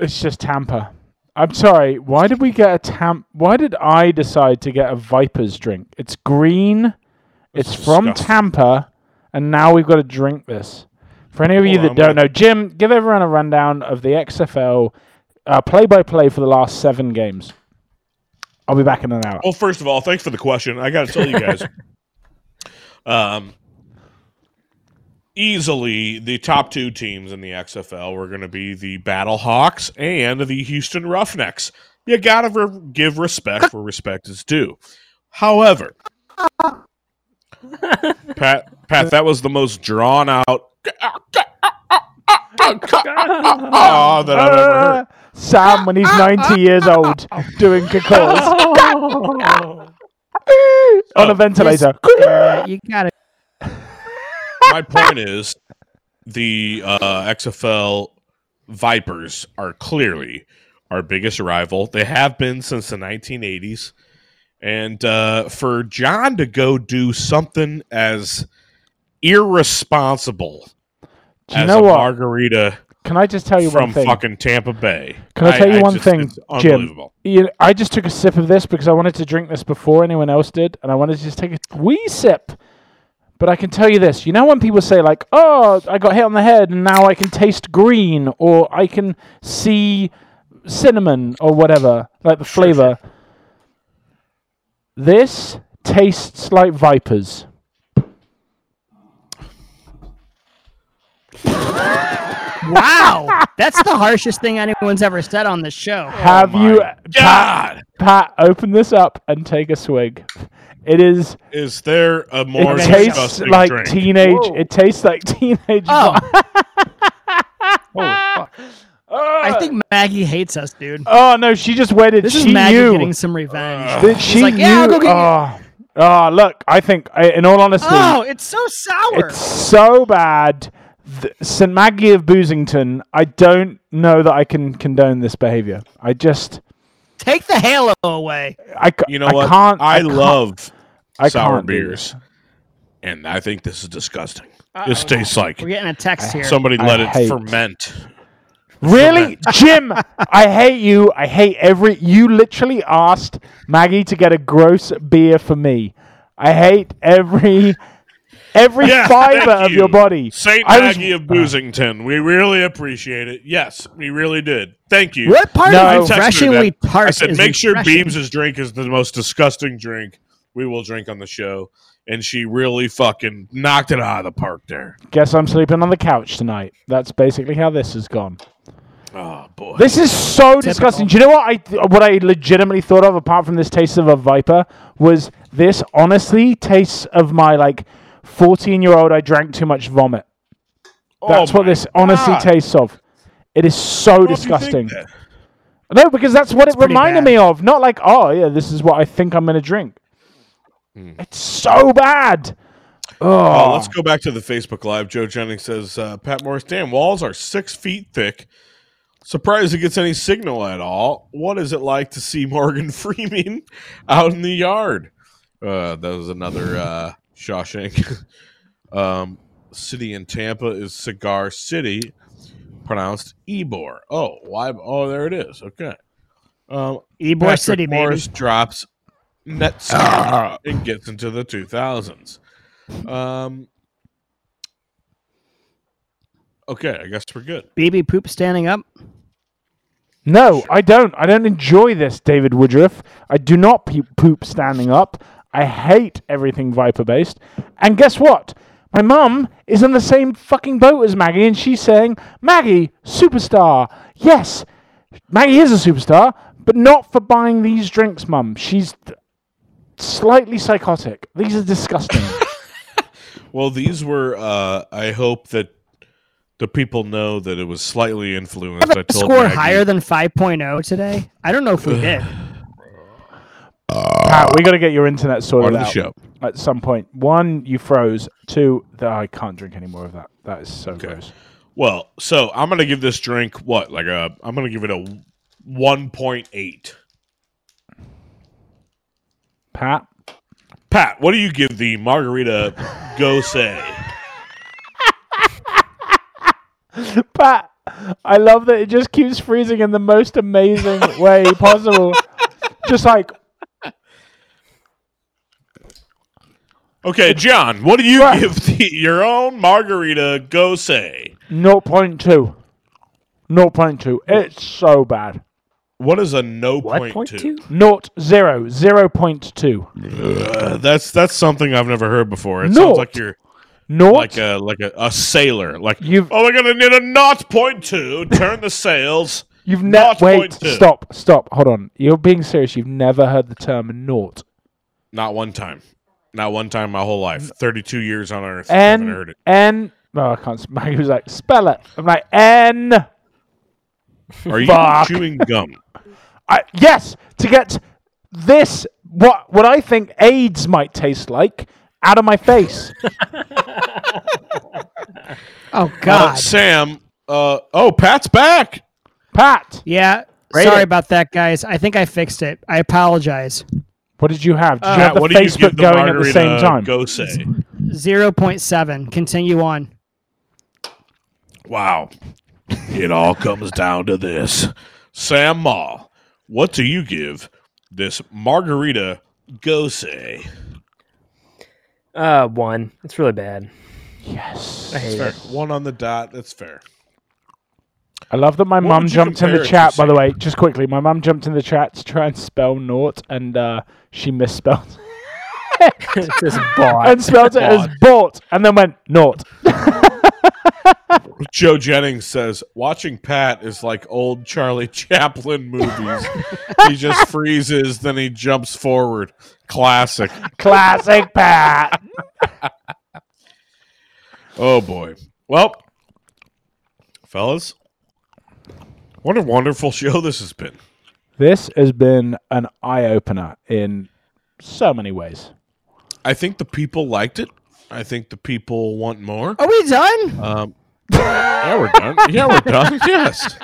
S4: It's just Tampa. I'm sorry. Why did we get a Tam? Why did I decide to get a Vipers drink? It's green.
S1: That's
S4: it's from
S1: disgusting.
S4: Tampa, and now we've got to drink this. For any of you that
S1: on,
S4: don't know, Jim, give everyone a rundown of the XFL uh, play-by-play for the last seven games. I'll be back in an hour.
S1: Well, first of all, thanks for the question. I got to tell you guys, um, easily the top two teams in the XFL were going to be the Battle Hawks and the Houston Roughnecks. You got to re- give respect where respect is due. However, Pat, Pat, that was the most drawn out ah that I've ever heard.
S4: Sam, when he's 90 years old, doing cacols on a ventilator.
S2: Yeah, you got it.
S1: my point is the uh, XFL Vipers are clearly our biggest rival. They have been since the 1980s. And uh, for John to go do something as irresponsible
S4: Do you
S1: as
S4: know
S1: a
S4: what?
S1: margarita
S4: Can I just tell you
S1: from
S4: one thing?
S1: fucking Tampa Bay.
S4: Can I tell you one
S1: just-
S4: thing,
S1: it's
S4: Jim?
S1: Unbelievable.
S4: You- I just took a sip of this because I wanted to drink this before anyone else did, and I wanted to just take a wee sip. But I can tell you this: you know when people say like, "Oh, I got hit on the head, and now I can taste green, or I can see cinnamon, or whatever, like the flavor." This tastes like vipers.
S2: Wow, that's the harshest thing anyone's ever said on this show.
S4: Have
S1: Oh
S4: you, Pat,
S1: God,
S4: Pat? Open this up and take a swig. It is.
S1: is there a more
S4: It tastes
S1: disgusting
S4: like
S1: drink?
S4: teenage.
S5: Whoa.
S4: It tastes like teenage.
S2: Oh,
S5: Holy fuck. Ah.
S2: I think Maggie hates us, dude.
S4: Oh no, she just waited.
S2: This
S4: she
S2: is Maggie
S4: knew.
S2: getting some revenge.
S4: that she
S2: like,
S4: knew.
S2: "Yeah, I'll go get you."
S4: oh, oh, look. I think, in all honesty,
S2: Oh, it's so sour.
S4: it's so bad. Th- St Maggie of Boozington. I don't know that I can condone this behavior. I just,
S2: Take the halo away.
S4: I, c-
S1: You know
S4: I
S1: what?
S4: can't.
S1: I,
S4: can't-
S1: love
S4: I
S1: sour
S4: can't
S1: beers, and I think this is disgusting. This tastes like
S2: We're getting a text here.
S1: somebody
S4: I
S1: let it ferment.
S4: Really, Jim? I hate you. I hate every. You literally asked Maggie to get a gross beer for me. I hate every every
S1: Yeah,
S4: fiber of
S1: you.
S4: your body.
S1: Saint
S4: I was-
S1: Maggie of Boozington. We really appreciate it. Yes, we really did. Thank you.
S2: what part
S4: No.
S2: of
S4: I
S1: texted her
S2: refreshingly tart
S1: I said, make sure
S2: Beams'
S1: Beebs' drink is the most disgusting drink we will drink on the show. And she really fucking knocked it out of the park there.
S4: Guess I'm sleeping on the couch tonight. That's basically how this has gone.
S1: Oh boy.
S4: This is so disgusting. Do you know what I what I legitimately thought of apart from this taste of a viper was this honestly tastes of my like 14 year old I drank too much vomit. That's
S1: Oh
S4: what this honestly
S1: God.
S4: tastes of. It is so
S1: Why do you think
S4: disgusting. No, because that's what it reminded
S2: bad.
S4: me of. Not like, oh yeah, this is what I think I'm gonna drink.
S1: Hmm.
S4: It's so bad.
S1: Oh,
S4: Oh,
S1: let's go back to the Facebook Live. Joe Jennings says, uh, Pat Morris, damn, walls are six feet thick. Surprised it gets any signal at all. What is it like to see Morgan Freeman out in the yard? Uh, that was another uh, Shawshank. um, city in Tampa is Cigar City, pronounced Ebor. Oh, why? Oh, there it is. Okay. Um,
S2: Ybor
S1: Patrick
S2: City, baby.
S1: Morris drops Netscape and gets into the 2000s. Um. Okay, I guess we're good.
S2: BB poop standing up.
S4: no, I don't. I don't enjoy this, David Woodruff. I do not pe- poop standing up. I hate everything Viper based. And guess what? My mum is in the same fucking boat as Maggie, and she's saying, Maggie, superstar. Yes, Maggie is a superstar, but not for buying these drinks, mum. She's th- slightly psychotic. These are disgusting.
S1: Well, these were. Uh, I hope that the people know that it was slightly influenced. I told
S2: Score
S1: Maggie-
S2: higher than 5.0 today. I don't know if we did.
S4: Uh, Pat, we got to get your internet sorted
S1: Part of the
S4: out
S1: show.
S4: at some point. One, you froze. Two, that I can't drink any more of that. That is so
S1: Okay.
S4: gross.
S1: Well, so I'm gonna give this drink what? Like a. I'm gonna give it a 1.8.
S4: Pat,
S1: Pat, what do you give the margarita? Go say.
S4: Pat, I love that it just keeps freezing in the most amazing way possible. Just like
S1: Okay, John, what do you
S4: Right.
S1: give the, your own margarita? Go say.
S4: 0.2. 0.2. It's so bad.
S1: What is a no
S5: What
S1: point
S5: point
S1: two?
S5: two?
S4: Not zero. 0.2.
S1: Uh, that's that's something I've never heard before. It
S4: Naught.
S1: sounds like you're
S4: Not.
S1: like a like a, a sailor. Like
S4: You've-
S1: oh, we're gonna need a not point two. Turn the sails.
S4: You've never. Wait,
S1: point two.
S4: stop, stop. Hold on. You're being serious. You've never heard the term naught.
S1: Not one time. Not one time my whole life. Thirty-two years on Earth. haven't heard it.
S4: N. No, I can't. sp- He was like, spell it. I'm like N.
S1: Are you
S4: Fuck.
S1: chewing gum?
S4: I, yes, to get this what what I think AIDS might taste like out of my face.
S2: Oh,
S1: Uh,
S2: God.
S1: Sam. Uh, oh, Pat's back.
S4: Pat,
S2: yeah.
S5: Rate
S2: Sorry
S5: it.
S2: about that, guys. I think I fixed it. I apologize.
S4: What did you have? Did you
S1: Pat,
S4: have the
S1: what do you
S4: Facebook
S1: the
S4: going at the same time?
S1: Go say.
S2: 0.7. Continue on.
S1: Wow. It all comes down to this. Sam Ma, what do you give this margarita gose?
S5: Uh, one. It's really bad.
S4: Yes.
S5: I hate
S1: Fair.
S5: it.
S1: One on the dot. That's fair.
S4: I love that my
S1: What
S4: mum jumped in the chat, by the way. Just quickly, my mum jumped in the chat to try and spell naught, and uh, she misspelled
S5: It's just bought.
S4: and spelled it as bought, and then went naught.
S1: Joe Jennings says watching Pat is like old Charlie Chaplin movies. he just freezes, then he jumps forward. Classic.
S4: Classic Pat.
S1: Oh boy. Well, fellas, what a wonderful show this has been.
S4: This has been an eye opener in so many ways.
S1: I think the people liked it. I think the people want more.
S2: Are we done?
S1: Um, yeah, we're done. Yeah, we're done. Yes.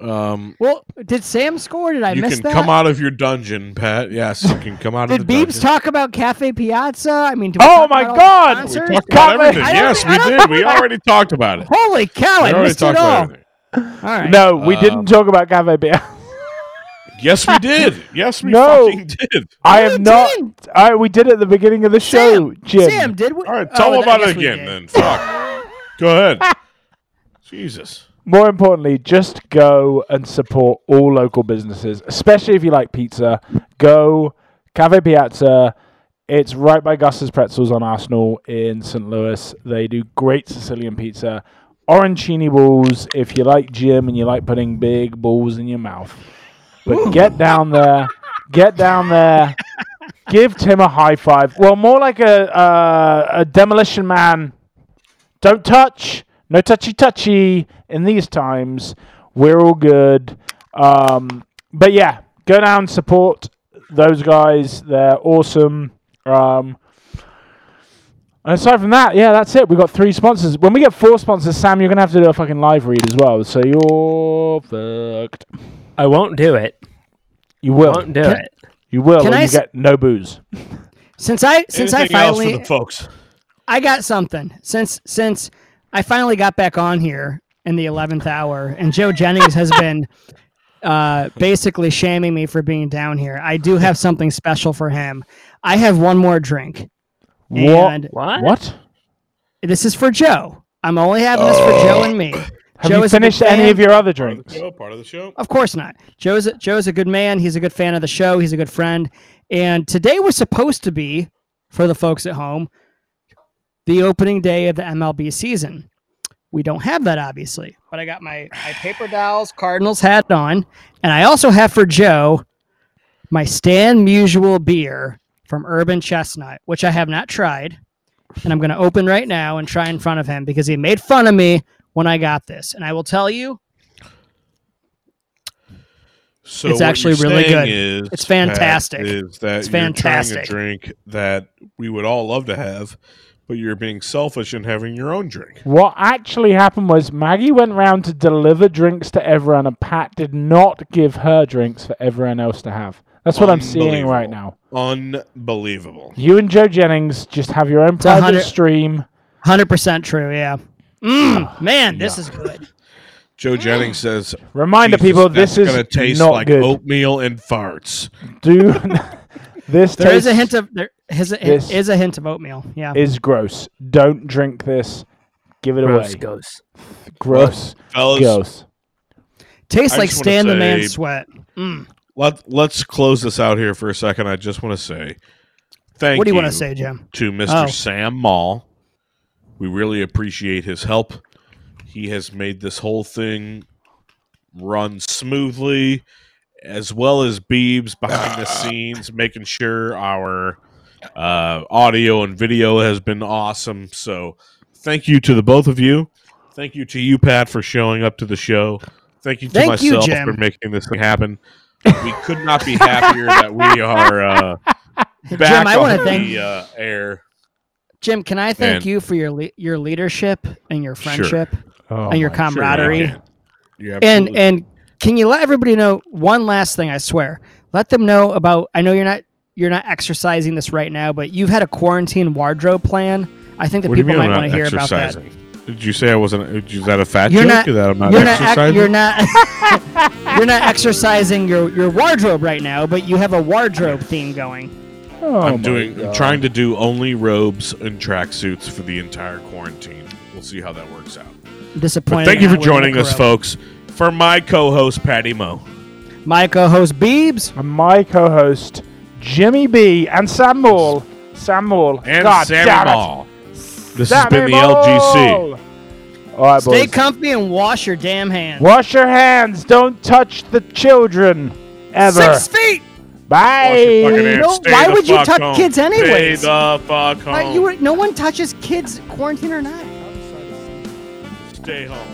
S1: Um,
S2: Well, did Sam score? Did I miss it?
S1: you
S2: miss
S1: can
S2: that?
S1: come out of your dungeon, Pat. Yes, you can come out of your dungeon.
S2: Did
S1: the
S2: Beebs
S1: dungeon.
S2: talk about Cafe Piazza? I mean, did we
S4: Oh
S2: talk
S4: my
S2: about all
S4: God!
S2: the
S1: We talked about everything. Yes, we did. We
S2: we-
S1: already talked about it.
S2: Holy cow!
S1: We
S2: I
S1: already
S2: missed it
S1: talked about
S2: all.
S1: everything.
S2: All right.
S4: No, we
S1: Um,
S4: didn't talk about Cafe Beer.
S1: Yes, we did. Yes, we
S4: No.
S1: fucking did.
S4: I
S2: we
S4: have not.
S2: didn't.
S4: I, we did it at the beginning of the show,
S2: Sam,
S4: Jim.
S2: Sam, did we?
S1: All right,
S2: oh,
S1: tell them about it again, then. Fuck. Go ahead. Jesus.
S4: More importantly, just go and support all local businesses, especially if you like pizza. Go Cafe Piazza. It's right by Gus's Pretzels on Arsenal in St. Louis. They do great Sicilian pizza. Arancini balls if you like Jim and you like putting big balls in your mouth. But get down there. Get down there. Give Tim a high five. Well, more like a uh, a demolition man. Don't touch. No touchy touchy in these times. We're all good. Um, but yeah, go down, and support those guys. They're awesome. Um, and aside from that, yeah, that's it. We've got three sponsors. When we get four sponsors, Sam, you're gonna have to do a fucking live read as well. So you're fucked.
S5: I won't do it.
S4: You will.
S5: I won't do
S2: Can-
S5: it.
S4: You will.
S2: Can
S4: Or
S2: I
S4: you
S2: s-
S4: get no booze.
S2: Since I since
S1: Anything
S2: I
S1: else for
S2: finally
S1: the folks?
S2: I got something since since I finally got back on here in the eleventh hour, and Joe Jennings has been uh, basically shaming me for being down here. I do have something special for him. I have one more drink,
S4: What?
S2: And
S5: What?
S4: What?
S2: this is for Joe. I'm only having this for Joe and me.
S4: Have
S2: Joe
S4: you
S2: is a big
S4: finished any of your other
S1: Part of the
S4: drinks?
S1: show. Part of the show.
S2: Of course not. Joe's a, Joe's a good man. He's a good fan of the show. He's a good friend. And today was supposed to be, for the folks at home, the opening day of the MLB season. We don't have that, obviously. But I got my, my paper dolls Cardinals hat on, and I also have for Joe my Stan Musial beer from Urban Chestnut, which I have not tried, and I'm going to open right now and try in front of him because he made fun of me when I got this. And I will tell you,
S1: So
S2: It's
S1: what
S2: actually
S1: you're
S2: really
S1: saying
S2: good.
S1: Is,
S2: It's fantastic.
S1: Pat, is that
S2: It's
S1: you're
S2: fantastic.
S1: trying a drink that we would all love to have, but you're being selfish and having your own drink.
S4: What actually happened was Maggie went round to deliver drinks to everyone, and Pat did not give her drinks for everyone else to have. That's what I'm seeing right now.
S1: Unbelievable.
S4: You and Joe Jennings just have your own
S2: a
S4: private
S2: hundred-
S4: stream.
S2: Hundred percent true. Yeah. Mm, ah, man, this is good.
S1: Joe mm. Jennings says,
S4: Reminder,
S1: Jesus,
S4: people,
S1: that's
S4: this is
S1: gonna taste
S4: not
S1: like
S4: good.
S1: oatmeal and farts.
S4: Do this
S2: There is
S4: tastes
S2: a hint of there is a,
S4: This-
S2: is a hint of oatmeal. Yeah.
S4: is gross. Don't drink this. Give it
S5: Gross
S4: away.
S5: goes.
S4: Gross.
S1: Fellas,
S4: Gross.
S2: Tastes
S1: I
S2: like
S1: just wanna
S2: Stan the
S1: say-
S2: Man sweat. Mm.
S1: Let, let's close this out here for a second. I just want to say thank
S2: What do you
S1: you
S2: want to say, Jim?
S1: to Mr.
S2: Oh.
S1: Sam Mall. We really appreciate his help. He has made this whole thing run smoothly, as well as Beebs behind the scenes, making sure our uh, audio and video has been awesome. So, thank you to the both of you. Thank you to you, Pat, for showing up to the show. Thank you to
S2: Thank
S1: myself
S2: Jim.
S1: for making this thing happen. We could not be happier that we are uh, back
S2: Jim, I
S1: on
S2: wanna
S1: the
S2: thank-
S1: uh, air.
S2: Jim, can I thank
S1: And-
S2: you for your le- your leadership and your friendship
S4: Oh
S2: and your camaraderie?
S1: Sure, man. You
S2: and and can you let everybody know one last thing? I swear, let them know about. I know you're not you're not exercising this right now, but you've had a quarantine wardrobe plan. I think that
S1: What
S2: people might want to hear about that.
S1: Exercising? Did you say I wasn't? Is that a fat
S2: You're
S1: joke?
S2: not.
S1: That I'm not
S2: you're not.
S1: exercising?
S2: Ac- you're not. you're not exercising your your wardrobe right now, but you have a wardrobe theme going.
S4: Oh
S1: I'm
S4: my
S1: doing. I'm trying to do only robes and tracksuits for the entire quarantine. We'll see how that works out.
S2: Disappointed.
S1: But thank you for joining us, folks. For my co-host Patty Moe.
S2: My co-host Beebs.
S4: And my co-host Jimmy B and Sam Moore. Sam Moore.
S1: and
S4: God
S1: Sammy
S4: damn it.
S1: Ball. This
S4: Sammy
S1: has been the LGC.
S4: All right,
S2: Stay
S4: boys.
S2: comfy and wash your damn hands.
S4: Wash your hands. Don't touch the children. Ever.
S2: Six feet.
S4: Bye.
S1: Wash your fucking hands.
S2: No,
S1: Stay
S2: why
S1: the
S2: would you
S1: fuck
S2: touch
S1: home.
S2: kids
S1: Stay
S2: anyways?
S1: the fuck home.
S2: Uh, you were, no one touches kids, quarantine or not.
S1: Stay home.